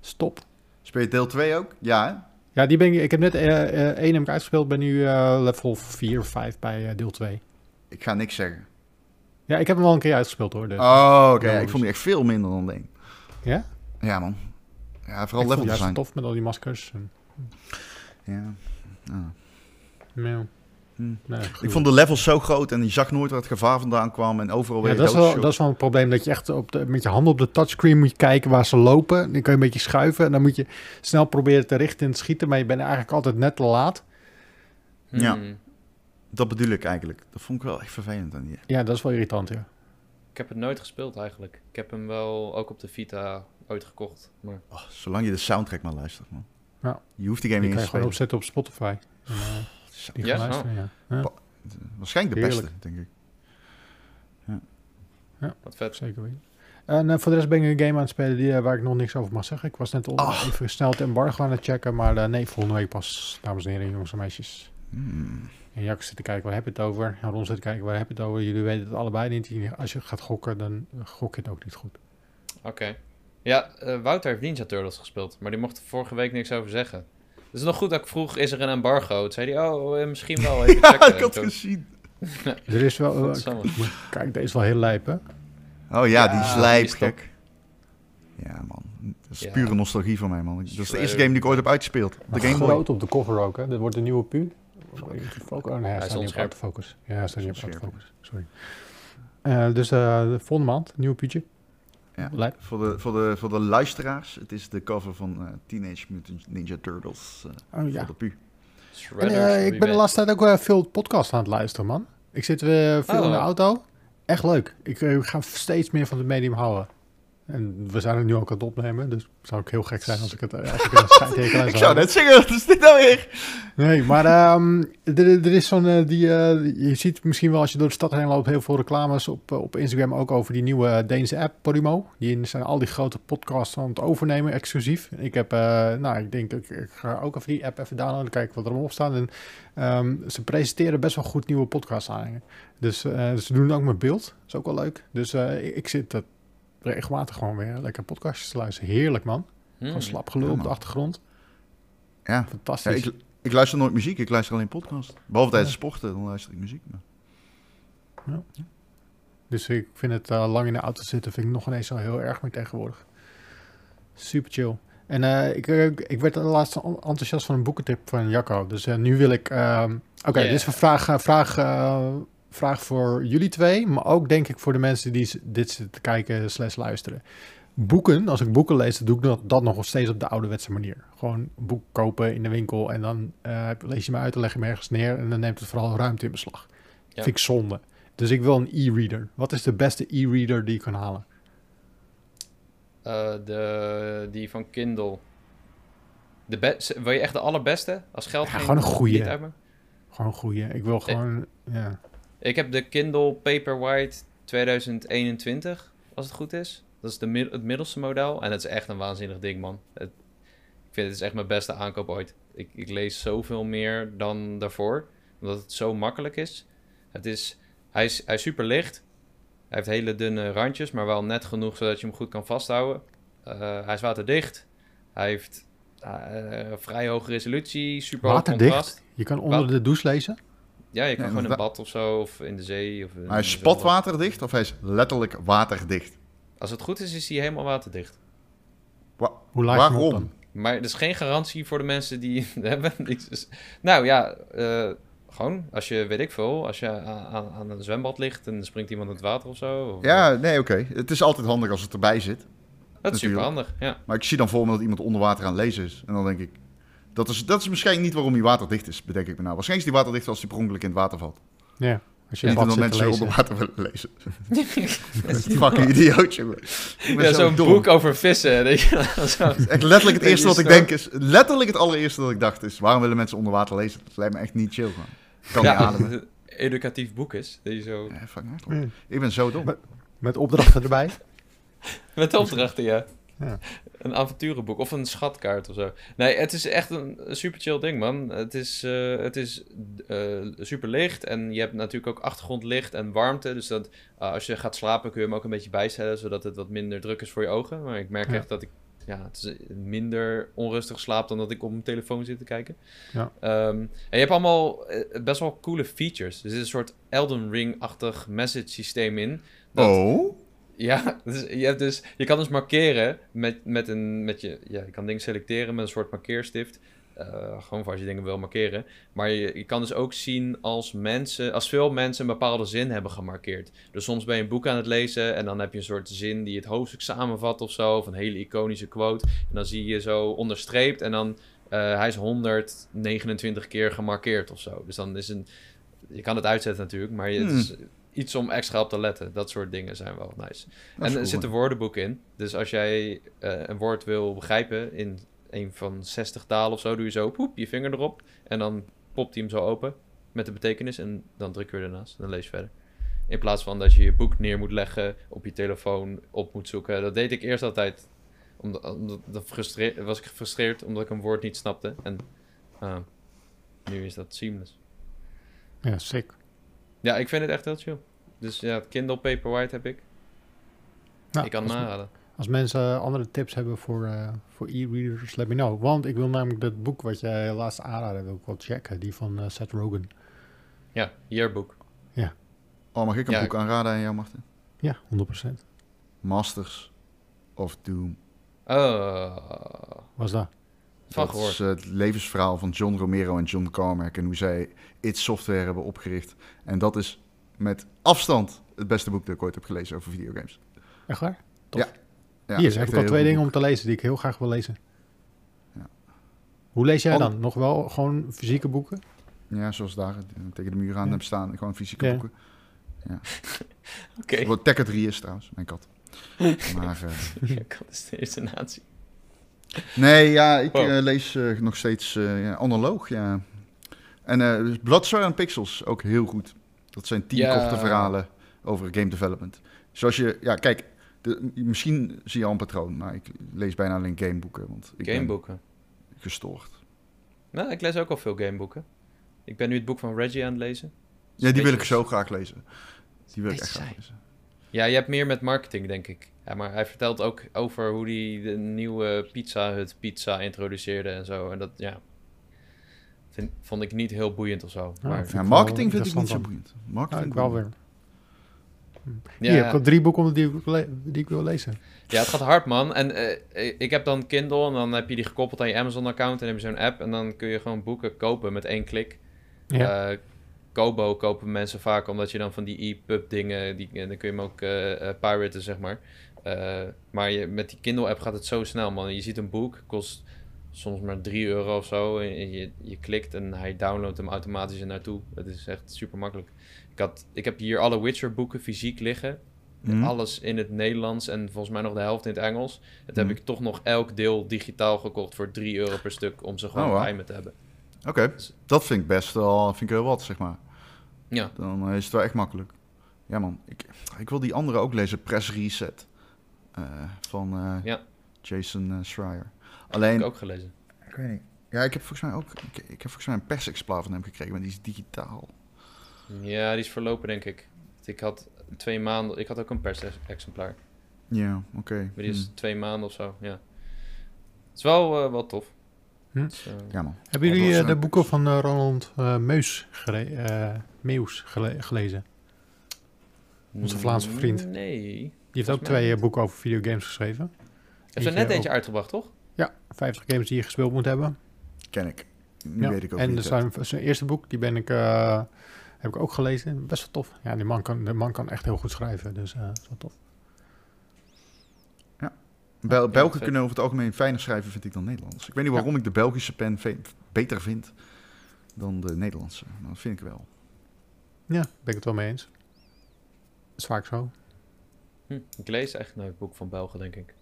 Stop. Speel je deel 2 ook? Ja, hè? Ja, die ben ik, ik heb net eh, eh, één heb ik uitgespeeld. ben nu eh, level 4 of 5 bij eh, deel 2. Ik ga niks zeggen. Ja, ik heb hem wel een keer uitgespeeld hoor. Dus. Oh, oké. Ja, ik vond die echt veel minder dan één. Ja? Ja, man. Ja, ik vooral vond het level design. tof met al die maskers. En, Ja. Ah. Hm. Nee, Ik vond de levels zo groot en je zag nooit waar het gevaar vandaan kwam en overal Ja, weer dat is, wel, dat is wel een probleem. Dat je echt op de, met je handen op de touchscreen moet kijken waar ze lopen. Dan kun je een beetje schuiven. En dan moet je snel proberen te richten en te schieten. Maar je bent eigenlijk altijd net te laat. Ja. Hmm. Dat bedoel ik eigenlijk. Dat vond ik wel echt vervelend aan die. Ja, dat is wel irritant, ja. Ik heb het nooit gespeeld eigenlijk. Ik heb hem wel ook op de Vita ooit gekocht. Maar Oh, zolang je de soundtrack maar luistert, man. Ja. Je hoeft die game niet kan eens je te gewoon spelen. opzetten op Spotify. En, die Ja, gaan luisteren, ja. ja. Pa- Waarschijnlijk de Heerlijk. beste, denk ik. wat vet. Zeker weten. En eh, voor de rest ben ik een game aan het spelen die, eh, waar ik nog niks over mag zeggen. Ik was net al Ah. even snel het embargo aan het checken. Maar eh, nee, volgende week pas, dames en heren, jongens en meisjes. Hmm. En Jack zit te kijken, waar heb je het over? En Ron zit te kijken, waar heb je het over? Jullie weten het allebei niet. Als je gaat gokken, dan gok je het ook niet goed. Oké. Ja, eh, Wouter heeft Ninja Turtles gespeeld. Maar die mocht er vorige week niks over zeggen. Het is nog goed dat ik vroeg, is er een embargo? Toen zei hij, oh, eh, misschien wel. Even Ja, checken. ik had Toen- gezien. Er is wel... kijk, deze is wel heel lijp, hè? Oh ja, die Ja, is lijp, die is top. gek. Ja, man. Dat is Ja. pure nostalgie voor mij, man. Dat is de eerste game die ik ooit heb uitgespeeld. De Game Boy. groot op de cover ook, hè? Dit wordt de nieuwe pu. Focus. Oh nee, hij staat niet op autofocus. Ja, hij staat niet op autofocus. Sorry. Eh, dus eh, de volgende maand, nieuwe puutje. Ja. Voor de, voor, de, voor de luisteraars, het is de cover van eh, Teenage Mutant Ninja Turtles. eh Oh ja. Voor de pu. En, eh, ik ben de laatste tijd ook wel veel podcast aan het luisteren, man. Ik zit weer veel Oh. in de auto. Echt leuk. Ik ga steeds meer van het medium houden. En we zijn het nu ook aan het opnemen, dus het zou ook heel gek zijn als ik het eh, als ik aan Ik zou net zeggen, wat is dit nou weer? Nee, maar ehm, er, er is zo'n, eh, die, eh, je ziet misschien wel als je door de stad heen loopt heel veel reclames op, op Instagram ook over die nieuwe Deense app Podimo. Die zijn al die grote podcasts aan het overnemen, exclusief. Ik heb, nou, ik denk, ik, ik ga ook even die app even downloaden, kijken wat er op staat. En ehm, ze presenteren best wel goed nieuwe podcasts aan. Dus ze doen ook met beeld, dat is ook wel leuk. Dus ik, ik zit dat regelmatig gewoon weer lekker podcastjes te luisteren. Heerlijk man, Hmm. gewoon slap gelul Ja, op de achtergrond. Ja. Ja, Fantastisch. ik, ik luister nooit muziek, ik luister alleen podcast. Behalve tijdens sporten, dan luister ik muziek. Maar... Dus ik vind het eh, lang in de auto zitten, vind ik nog ineens zo heel erg meer tegenwoordig. Super chill. En eh, ik, eh, ik werd laatst en- enthousiast van een boekentip van Jacco. Dus nu wil ik... ehm, Oké, Yeah. dit is een vraag, vraag, vraag voor jullie twee. Maar ook denk ik voor de mensen die dit zitten te kijken slash luisteren. Boeken, als ik boeken lees, dan doe ik dat, dat nog steeds op de ouderwetse manier. Gewoon een boek kopen in de winkel en dan eh, lees je me uit en leg je me ergens neer. En dan neemt het vooral ruimte in beslag. Ja. Vind ik zonde. Dus ik wil een e-reader. Wat is de beste e-reader die je kan halen? Eh, de, die van Kindle. De be- wil je echt de allerbeste? Als geld Ja, geen- gewoon een uitmaakt? Gewoon een goeie. Ik wil gewoon... Ja. Ik heb de Kindle Paperwhite 2021, als het goed is. Dat is de, mid- het middelste model. En het is echt een waanzinnig ding, man. Het, ik vind het is echt mijn beste aankoop ooit. Ik, ik lees zoveel meer dan daarvoor. Omdat het zo makkelijk is. Het is hij, is hij is super licht. Hij heeft hele dunne randjes, maar wel net genoeg zodat je hem goed kan vasthouden. Eh, hij is waterdicht. Hij heeft eh, vrij hoge resolutie, super hoog contrast. Je kan onder Wat? de douche lezen. Ja, je kan Ja, gewoon in een bad of zo, of in de zee. Of hij is spatwaterdicht of hij is letterlijk waterdicht? Als het goed is, is hij helemaal waterdicht. Wa- Hoe laat je hem op Waarom? dan? Maar er is geen garantie voor de mensen die hebben. Die is- Nou ja, eh, gewoon als je, weet ik veel, als je aan, aan- een zwembad ligt en springt iemand in het water of zo. Of, Ja, nee, oké. Het is altijd handig als het erbij zit. dat is natuurlijk. super handig. Ja. Maar ik zie dan voor me dat iemand onder water aan het lezen is. En dan denk ik, dat is, dat is misschien niet waarom hij waterdicht is, bedenk ik me nou. Waarschijnlijk is hij waterdicht als hij per ongeluk in het water valt. Ja. Als je te mensen onder water willen lezen. Fucking idioot, jongen. Ik ben Ja, zo zo'n boek over vissen. Je, zo. Echt letterlijk het eerste wat ik denk is... Letterlijk het allereerste dat ik dacht is... Waarom willen mensen onder water lezen? Dat lijkt me echt niet chill, man. Kan ja, niet ademen. een educatief boek is. Dat je zo... Ja, fuck Ja. Ik ben zo dom. Met opdrachten erbij. Met opdrachten, ja. Ja. Een avonturenboek of een schatkaart of zo. Nee, het is echt een, super chill ding, man. Het is, eh, het is eh, super licht en je hebt natuurlijk ook achtergrondlicht en warmte. Dus dat, ah, als je gaat slapen kun je hem ook een beetje bijstellen, zodat het wat minder druk is voor je ogen. Maar ik merk Ja. echt dat ik ja, het is minder onrustig slaap dan dat ik op mijn telefoon zit te kijken. Ja. Ehm, en je hebt allemaal eh, best wel coole features. Er zit een soort Elden Ring-achtig message systeem in. Dat, Oh? Ja, dus je, hebt dus, je kan dus markeren met, met een, met je, ja, je kan dingen selecteren met een soort markeerstift. Eh, gewoon voor als je dingen wil markeren. Maar je, je kan dus ook zien als mensen, als veel mensen een bepaalde zin hebben gemarkeerd. Dus soms ben je een boek aan het lezen en dan heb je een soort zin die het hoofdstuk samenvat of zo. Of een hele iconische quote. En dan zie je zo onderstreept en dan, eh, hij is 129 keer gemarkeerd of zo. Dus dan is een, je kan het uitzetten natuurlijk, maar je, het Hmm. is iets om extra op te letten. Dat soort dingen zijn wel nice. En er zit een woordenboek in. Dus als jij eh, een woord wil begrijpen in een van 60 talen of zo, doe je zo poep, je vinger erop. En dan popt hij hem zo open met de betekenis. En dan druk je ernaast. Dan lees je verder. In plaats van dat je je boek neer moet leggen, op je telefoon op moet zoeken. Dat deed ik eerst altijd. Omdat, omdat dan was ik gefrustreerd omdat ik een woord niet snapte. En ah, nu is dat seamless. Ja, sick. Ja, ik vind het echt heel chill. Dus ja, Kindle Paperwhite heb ik. Nou, ik kan hem als, aanraden. als mensen andere tips hebben voor, eh, voor e-readers, let me know. Want ik wil namelijk dat boek wat jij laatst aanraadde, wil ik wel checken. Die van eh, Seth Rogen. Ja, Yearbook. Oh, mag ik een Ja. boek aanraden aan jou, Martin? Ja, 100%. Masters of Doom. Oh, Was dat? Van dat is het levensverhaal van John Romero en John Carmack en hoe zij id Software hebben opgericht. En dat is met afstand het beste boek dat ik ooit heb gelezen over videogames. Echt waar? Ja, Hier is heb echt ik al twee dingen om te lezen die ik heel graag wil lezen. Ja. Hoe lees jij Ander- dan? Nog wel gewoon fysieke boeken? boek. Ja, zoals daar eh, tegen de muur aan Ja. heb staan. Gewoon fysieke Ja. boeken. Oké, Wat Tekker 3 is trouwens, mijn kat. Maar, eh, ja, kat is de eerste natie. Nee, ja, ik Wow. eh, lees eh, nog steeds eh, ja, analoog. Ja. En eh dus Blood, Sweat and Pixels, ook heel goed. Dat zijn tien Ja. korte verhalen over game development. Zoals je, ja, kijk, de, misschien zie je al een patroon, maar ik lees bijna alleen gameboeken, want ik Gameboeken. ben gestoord. Nou, ik lees ook al veel gameboeken. Ik ben nu het boek van Reggie aan het lezen. Ja, die wil ik zo graag lezen. Die wil ik echt graag lezen. Ja, je hebt meer met marketing, denk ik. Ja, maar hij vertelt ook over hoe hij de nieuwe Pizza Hut pizza introduceerde en zo. En dat, ja, vind, vond ik niet heel boeiend of zo. Ja, maar, vind Ja, ik marketing vind ik niet zo boeiend. Ja, Marketing ik wel weer. Hier, ik ja, heb drie boeken die ik, wil le- die ik wil lezen. ja, het gaat hard, man. En eh, ik heb dan Kindle en dan heb je die gekoppeld aan je Amazon-account. En dan heb je zo'n app en dan kun je gewoon boeken kopen met één klik. Ja. Eh, Kobo kopen mensen vaak omdat je dan van die e-pub dingen, die, en dan kun je hem ook eh eh, piraten, zeg maar. Eh, maar je, met die Kindle-app gaat het zo snel, man. Je ziet een boek, kost soms maar 3 euro of zo. En je, je klikt en hij downloadt hem automatisch er naartoe. Het is echt super makkelijk. Ik, had, ik heb hier alle Witcher-boeken fysiek liggen. Mhm. Alles in het Nederlands en volgens mij nog de helft in het Engels. Dat heb Mhm. ik toch nog elk deel digitaal gekocht voor 3 euro per stuk om ze gewoon Oh, wow. bij me te hebben. Oké, dat vind ik best wel, vind ik heel wat, zeg maar. Ja, Dan is het wel echt makkelijk. Ja man, ik, ik wil die andere ook lezen, Press Reset. Eh, van eh, Ja. Jason eh, Schreier. heb Alleen, ik ook gelezen. ik weet niet. Ja, ik heb volgens mij ook, ik, ik heb volgens mij een persexemplaar van hem gekregen, maar die is digitaal. Ja, die is verlopen, denk ik. Ik had twee maanden... Ik had ook een pers-exemplaar. Ja, oké. Maar die is Hm. twee maanden of zo, ja. Het is wel, eh, wel tof. Hm. Dus, Ja man. Hebben jullie de boeken van eh, Ronald eh, Meus, gele- eh, Meus gele- gelezen? Onze Vlaamse vriend. Nee. Die heeft ook twee eh, niet. boeken over videogames geschreven. Heeft er Eentje net eentje ook- uitgebracht, toch? Ja, 50 games die je gespeeld moet hebben. Ken ik. Nu Ja, weet ik ook en dus het zijn, zijn eerste boek, die ben ik, eh, heb ik ook gelezen. Best wel tof. Ja, die man kan, de man kan echt heel goed schrijven, dus eh dat is wel tof. Bel Belgen kunnen over het algemeen fijner schrijven, vind ik, dan Nederlands. Ik weet niet Ja. waarom ik de Belgische pen beter vind dan de Nederlandse. Maar dat vind ik wel. Ja, ben ik het wel mee eens. Dat is vaak zo. Hm. Ik lees echt nooit boek van Belgen, denk ik.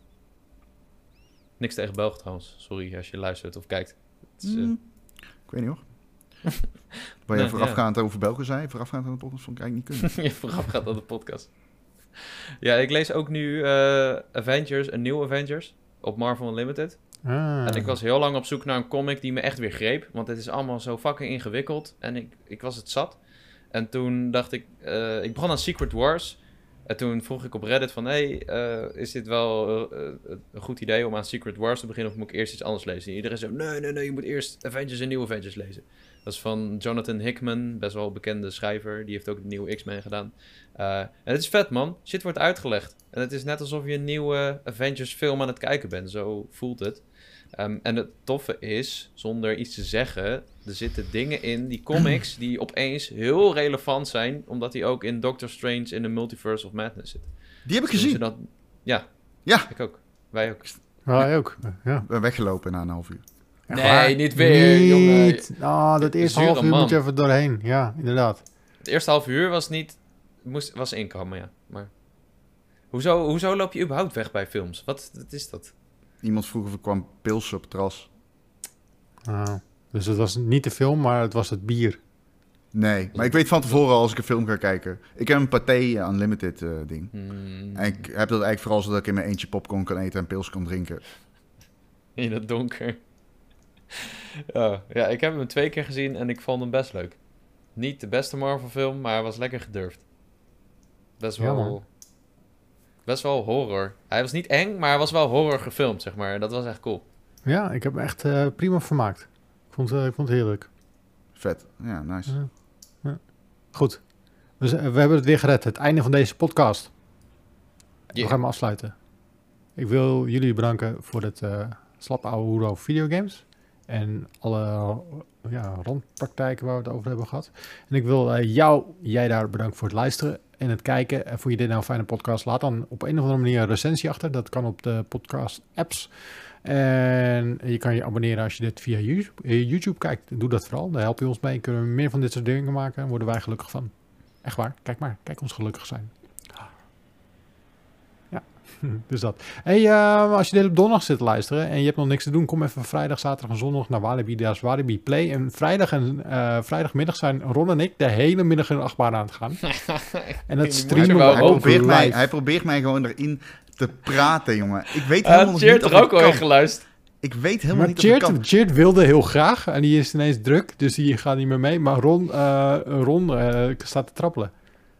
Niks tegen Belgen trouwens. Sorry als je luistert of kijkt. Het is, eh, Hmm. Ik weet niet hoor. Waar je Nee, voorafgaand over Belgen zei, voorafgaand aan de podcast, vond ik eigenlijk niet kunnen. je vooraf gaat aan de podcast. Ja, ik lees ook nu eh, Avengers, een nieuw Avengers op Marvel Unlimited. Ah. En ik was heel lang op zoek naar een comic die me echt weer greep. Want het is allemaal zo fucking ingewikkeld. En ik, ik was het zat. En toen dacht ik... eh, ik begon aan Secret Wars. En toen vroeg ik op Reddit van... Hey, eh, is dit wel eh, eh, een goed idee om aan Secret Wars te beginnen? Of moet ik eerst iets anders lezen? En iedereen zei... Nee, nee, nee. Je moet eerst Avengers en nieuwe Avengers lezen. Dat is van Jonathan Hickman. Best wel bekende schrijver. Die heeft ook de nieuwe X-Men gedaan. En het is vet, man. Shit wordt uitgelegd. En het is net alsof je een nieuwe Avengers film aan het kijken bent. Zo voelt het. Ehm, en het toffe is, zonder iets te zeggen, er zitten dingen in, die comics, die opeens heel relevant zijn, omdat die ook in Doctor Strange in the Multiverse of Madness zit. Die heb ik Dus gezien. Dat, ja. Ja. Ik ook. Wij ook. Ja, hij ook. Ja. Ik ben weggelopen na een half uur. Nee, waar? niet weer, jongen. Niet. Ah, dat eerste half uur man. moet je even doorheen. Ja, inderdaad. Het eerste half uur was niet, moest, was inkomen, ja. Maar hoezo, hoezo loop je überhaupt weg bij films? Wat, wat is dat? Iemand vroeg of ik kwam pilsen op het terras. Ah, dus het was niet de film, maar het was het bier. Nee, maar ik weet van tevoren al als ik een film ga kijken. Ik heb een Pathé Unlimited eh, ding. Hmm, En ik heb dat eigenlijk vooral zodat ik in mijn eentje popcorn kan eten en pils kan drinken. in het donker. oh, ja, ik heb hem twee keer gezien en ik vond hem best leuk. Niet de beste Marvel film, maar hij was lekker gedurfd. Best Ja, wel... best wel horror. Hij was niet eng, maar hij was wel horror gefilmd, zeg maar. Dat was echt cool. Ja, ik heb me echt eh, prima vermaakt. Ik vond, eh, ik vond het heerlijk. Vet. Ja, nice. Ja. Ja. Goed. Dus, we hebben het weer gered. Het einde van deze podcast. We gaan hem afsluiten. Ik wil jullie bedanken voor het eh slappe oude videogames. En alle ja, rondpraktijken waar we het over hebben gehad. En ik wil jou, jij daar bedanken voor het luisteren en het kijken. En vond je dit nou een fijne podcast? Laat dan op een of andere manier een recensie achter. Dat kan op de podcast apps. En je kan je abonneren als je dit via YouTube, eh, kijkt. Doe dat vooral. Daar help je ons mee. Kunnen we meer van dit soort dingen maken. Daar worden wij gelukkig van. Echt waar. Kijk maar. Kijk ons gelukkig zijn. Dus dat. Hey, eh, als je dit op donderdag zit te luisteren en je hebt nog niks te doen, kom even vrijdag, zaterdag en zondag naar Walibi, daar is Walibi Play. En vrijdag en eh, vrijdagmiddag zijn Ron en ik de hele middag in de achtbaan aan het gaan. en dat Die streamen we Hij probeert, mij, hij probeert mij gewoon erin te praten, jongen. Ik weet helemaal niet er of ook al in geluisterd. Ik weet helemaal Maar niet of ik kan. Cheert, wilde heel graag en die is ineens druk, dus die gaat niet meer mee. Maar Ron, eh, Ron eh, staat te trappelen.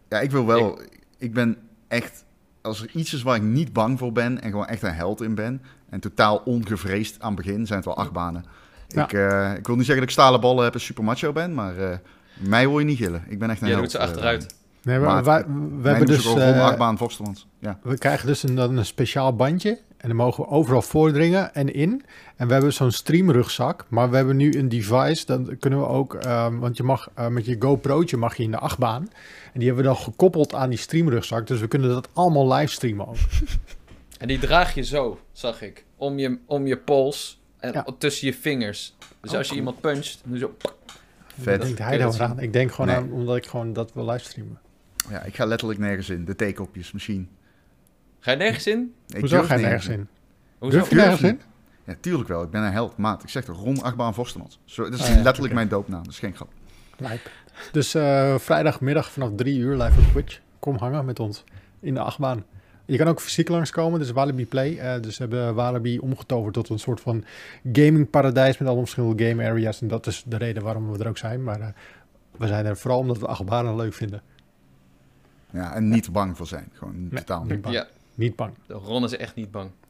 Ja, ik wil wel. Ik ben echt. Als er iets is waar ik niet bang voor ben en gewoon echt een held in ben. En totaal ongevreesd aan het begin zijn het wel acht banen. Ja. Ik, eh, ik wil niet zeggen dat ik stalen ballen heb en super macho ben, maar eh, mij hoor je niet gillen. Ik ben echt een Jij held. doet ze achteruit. Nee, we, Maar wij- we hebben dus, Ook eh, achtbaan Vorstemans. Ja. we krijgen dus een, dan een speciaal bandje en dan mogen we overal voordringen en in. En we hebben zo'n streamrugzak, maar we hebben nu een device, dan kunnen we ook, ehm, want je mag eh, met je GoPro'tje mag je in de achtbaan. En die hebben we dan gekoppeld aan die streamrugzak, dus we kunnen dat allemaal livestreamen ook. En die draag je zo, zag ik. Om je, om je pols en Ja. tussen je vingers. Dus Oh, als je cool. iemand puncht, dan zo... Vet. denkt hij daar aan? Ik denk gewoon Nee. aan, omdat ik gewoon dat wil livestreamen. ja, ik ga letterlijk nergens in. De theekopjes, misschien. Ga je nergens in? Ik Hoezo ga je nergens in? Hoezo? Durf je nergens in? Ja, tuurlijk wel. Ik ben een held. Maat, ik zeg toch, Ron Achtbaan Vorstemans. Zo, dat is Ah, ja, letterlijk mijn doopnaam. Dat is geen grap. Lijp. Dus eh, vrijdagmiddag vanaf drie uur live op Twitch. Kom hangen met ons in de achtbaan. Je kan ook fysiek langskomen, dus Walibi Play. Eh, dus we hebben Walibi omgetoverd tot een soort van gaming paradijs met allemaal verschillende game areas. En dat is de reden waarom we er ook zijn. Maar eh, we zijn er vooral omdat we achtbanen leuk vinden. Ja, en niet bang voor zijn. Gewoon Nee, totaal niet niet. bang. Ja, Niet bang. de Ron is echt niet bang.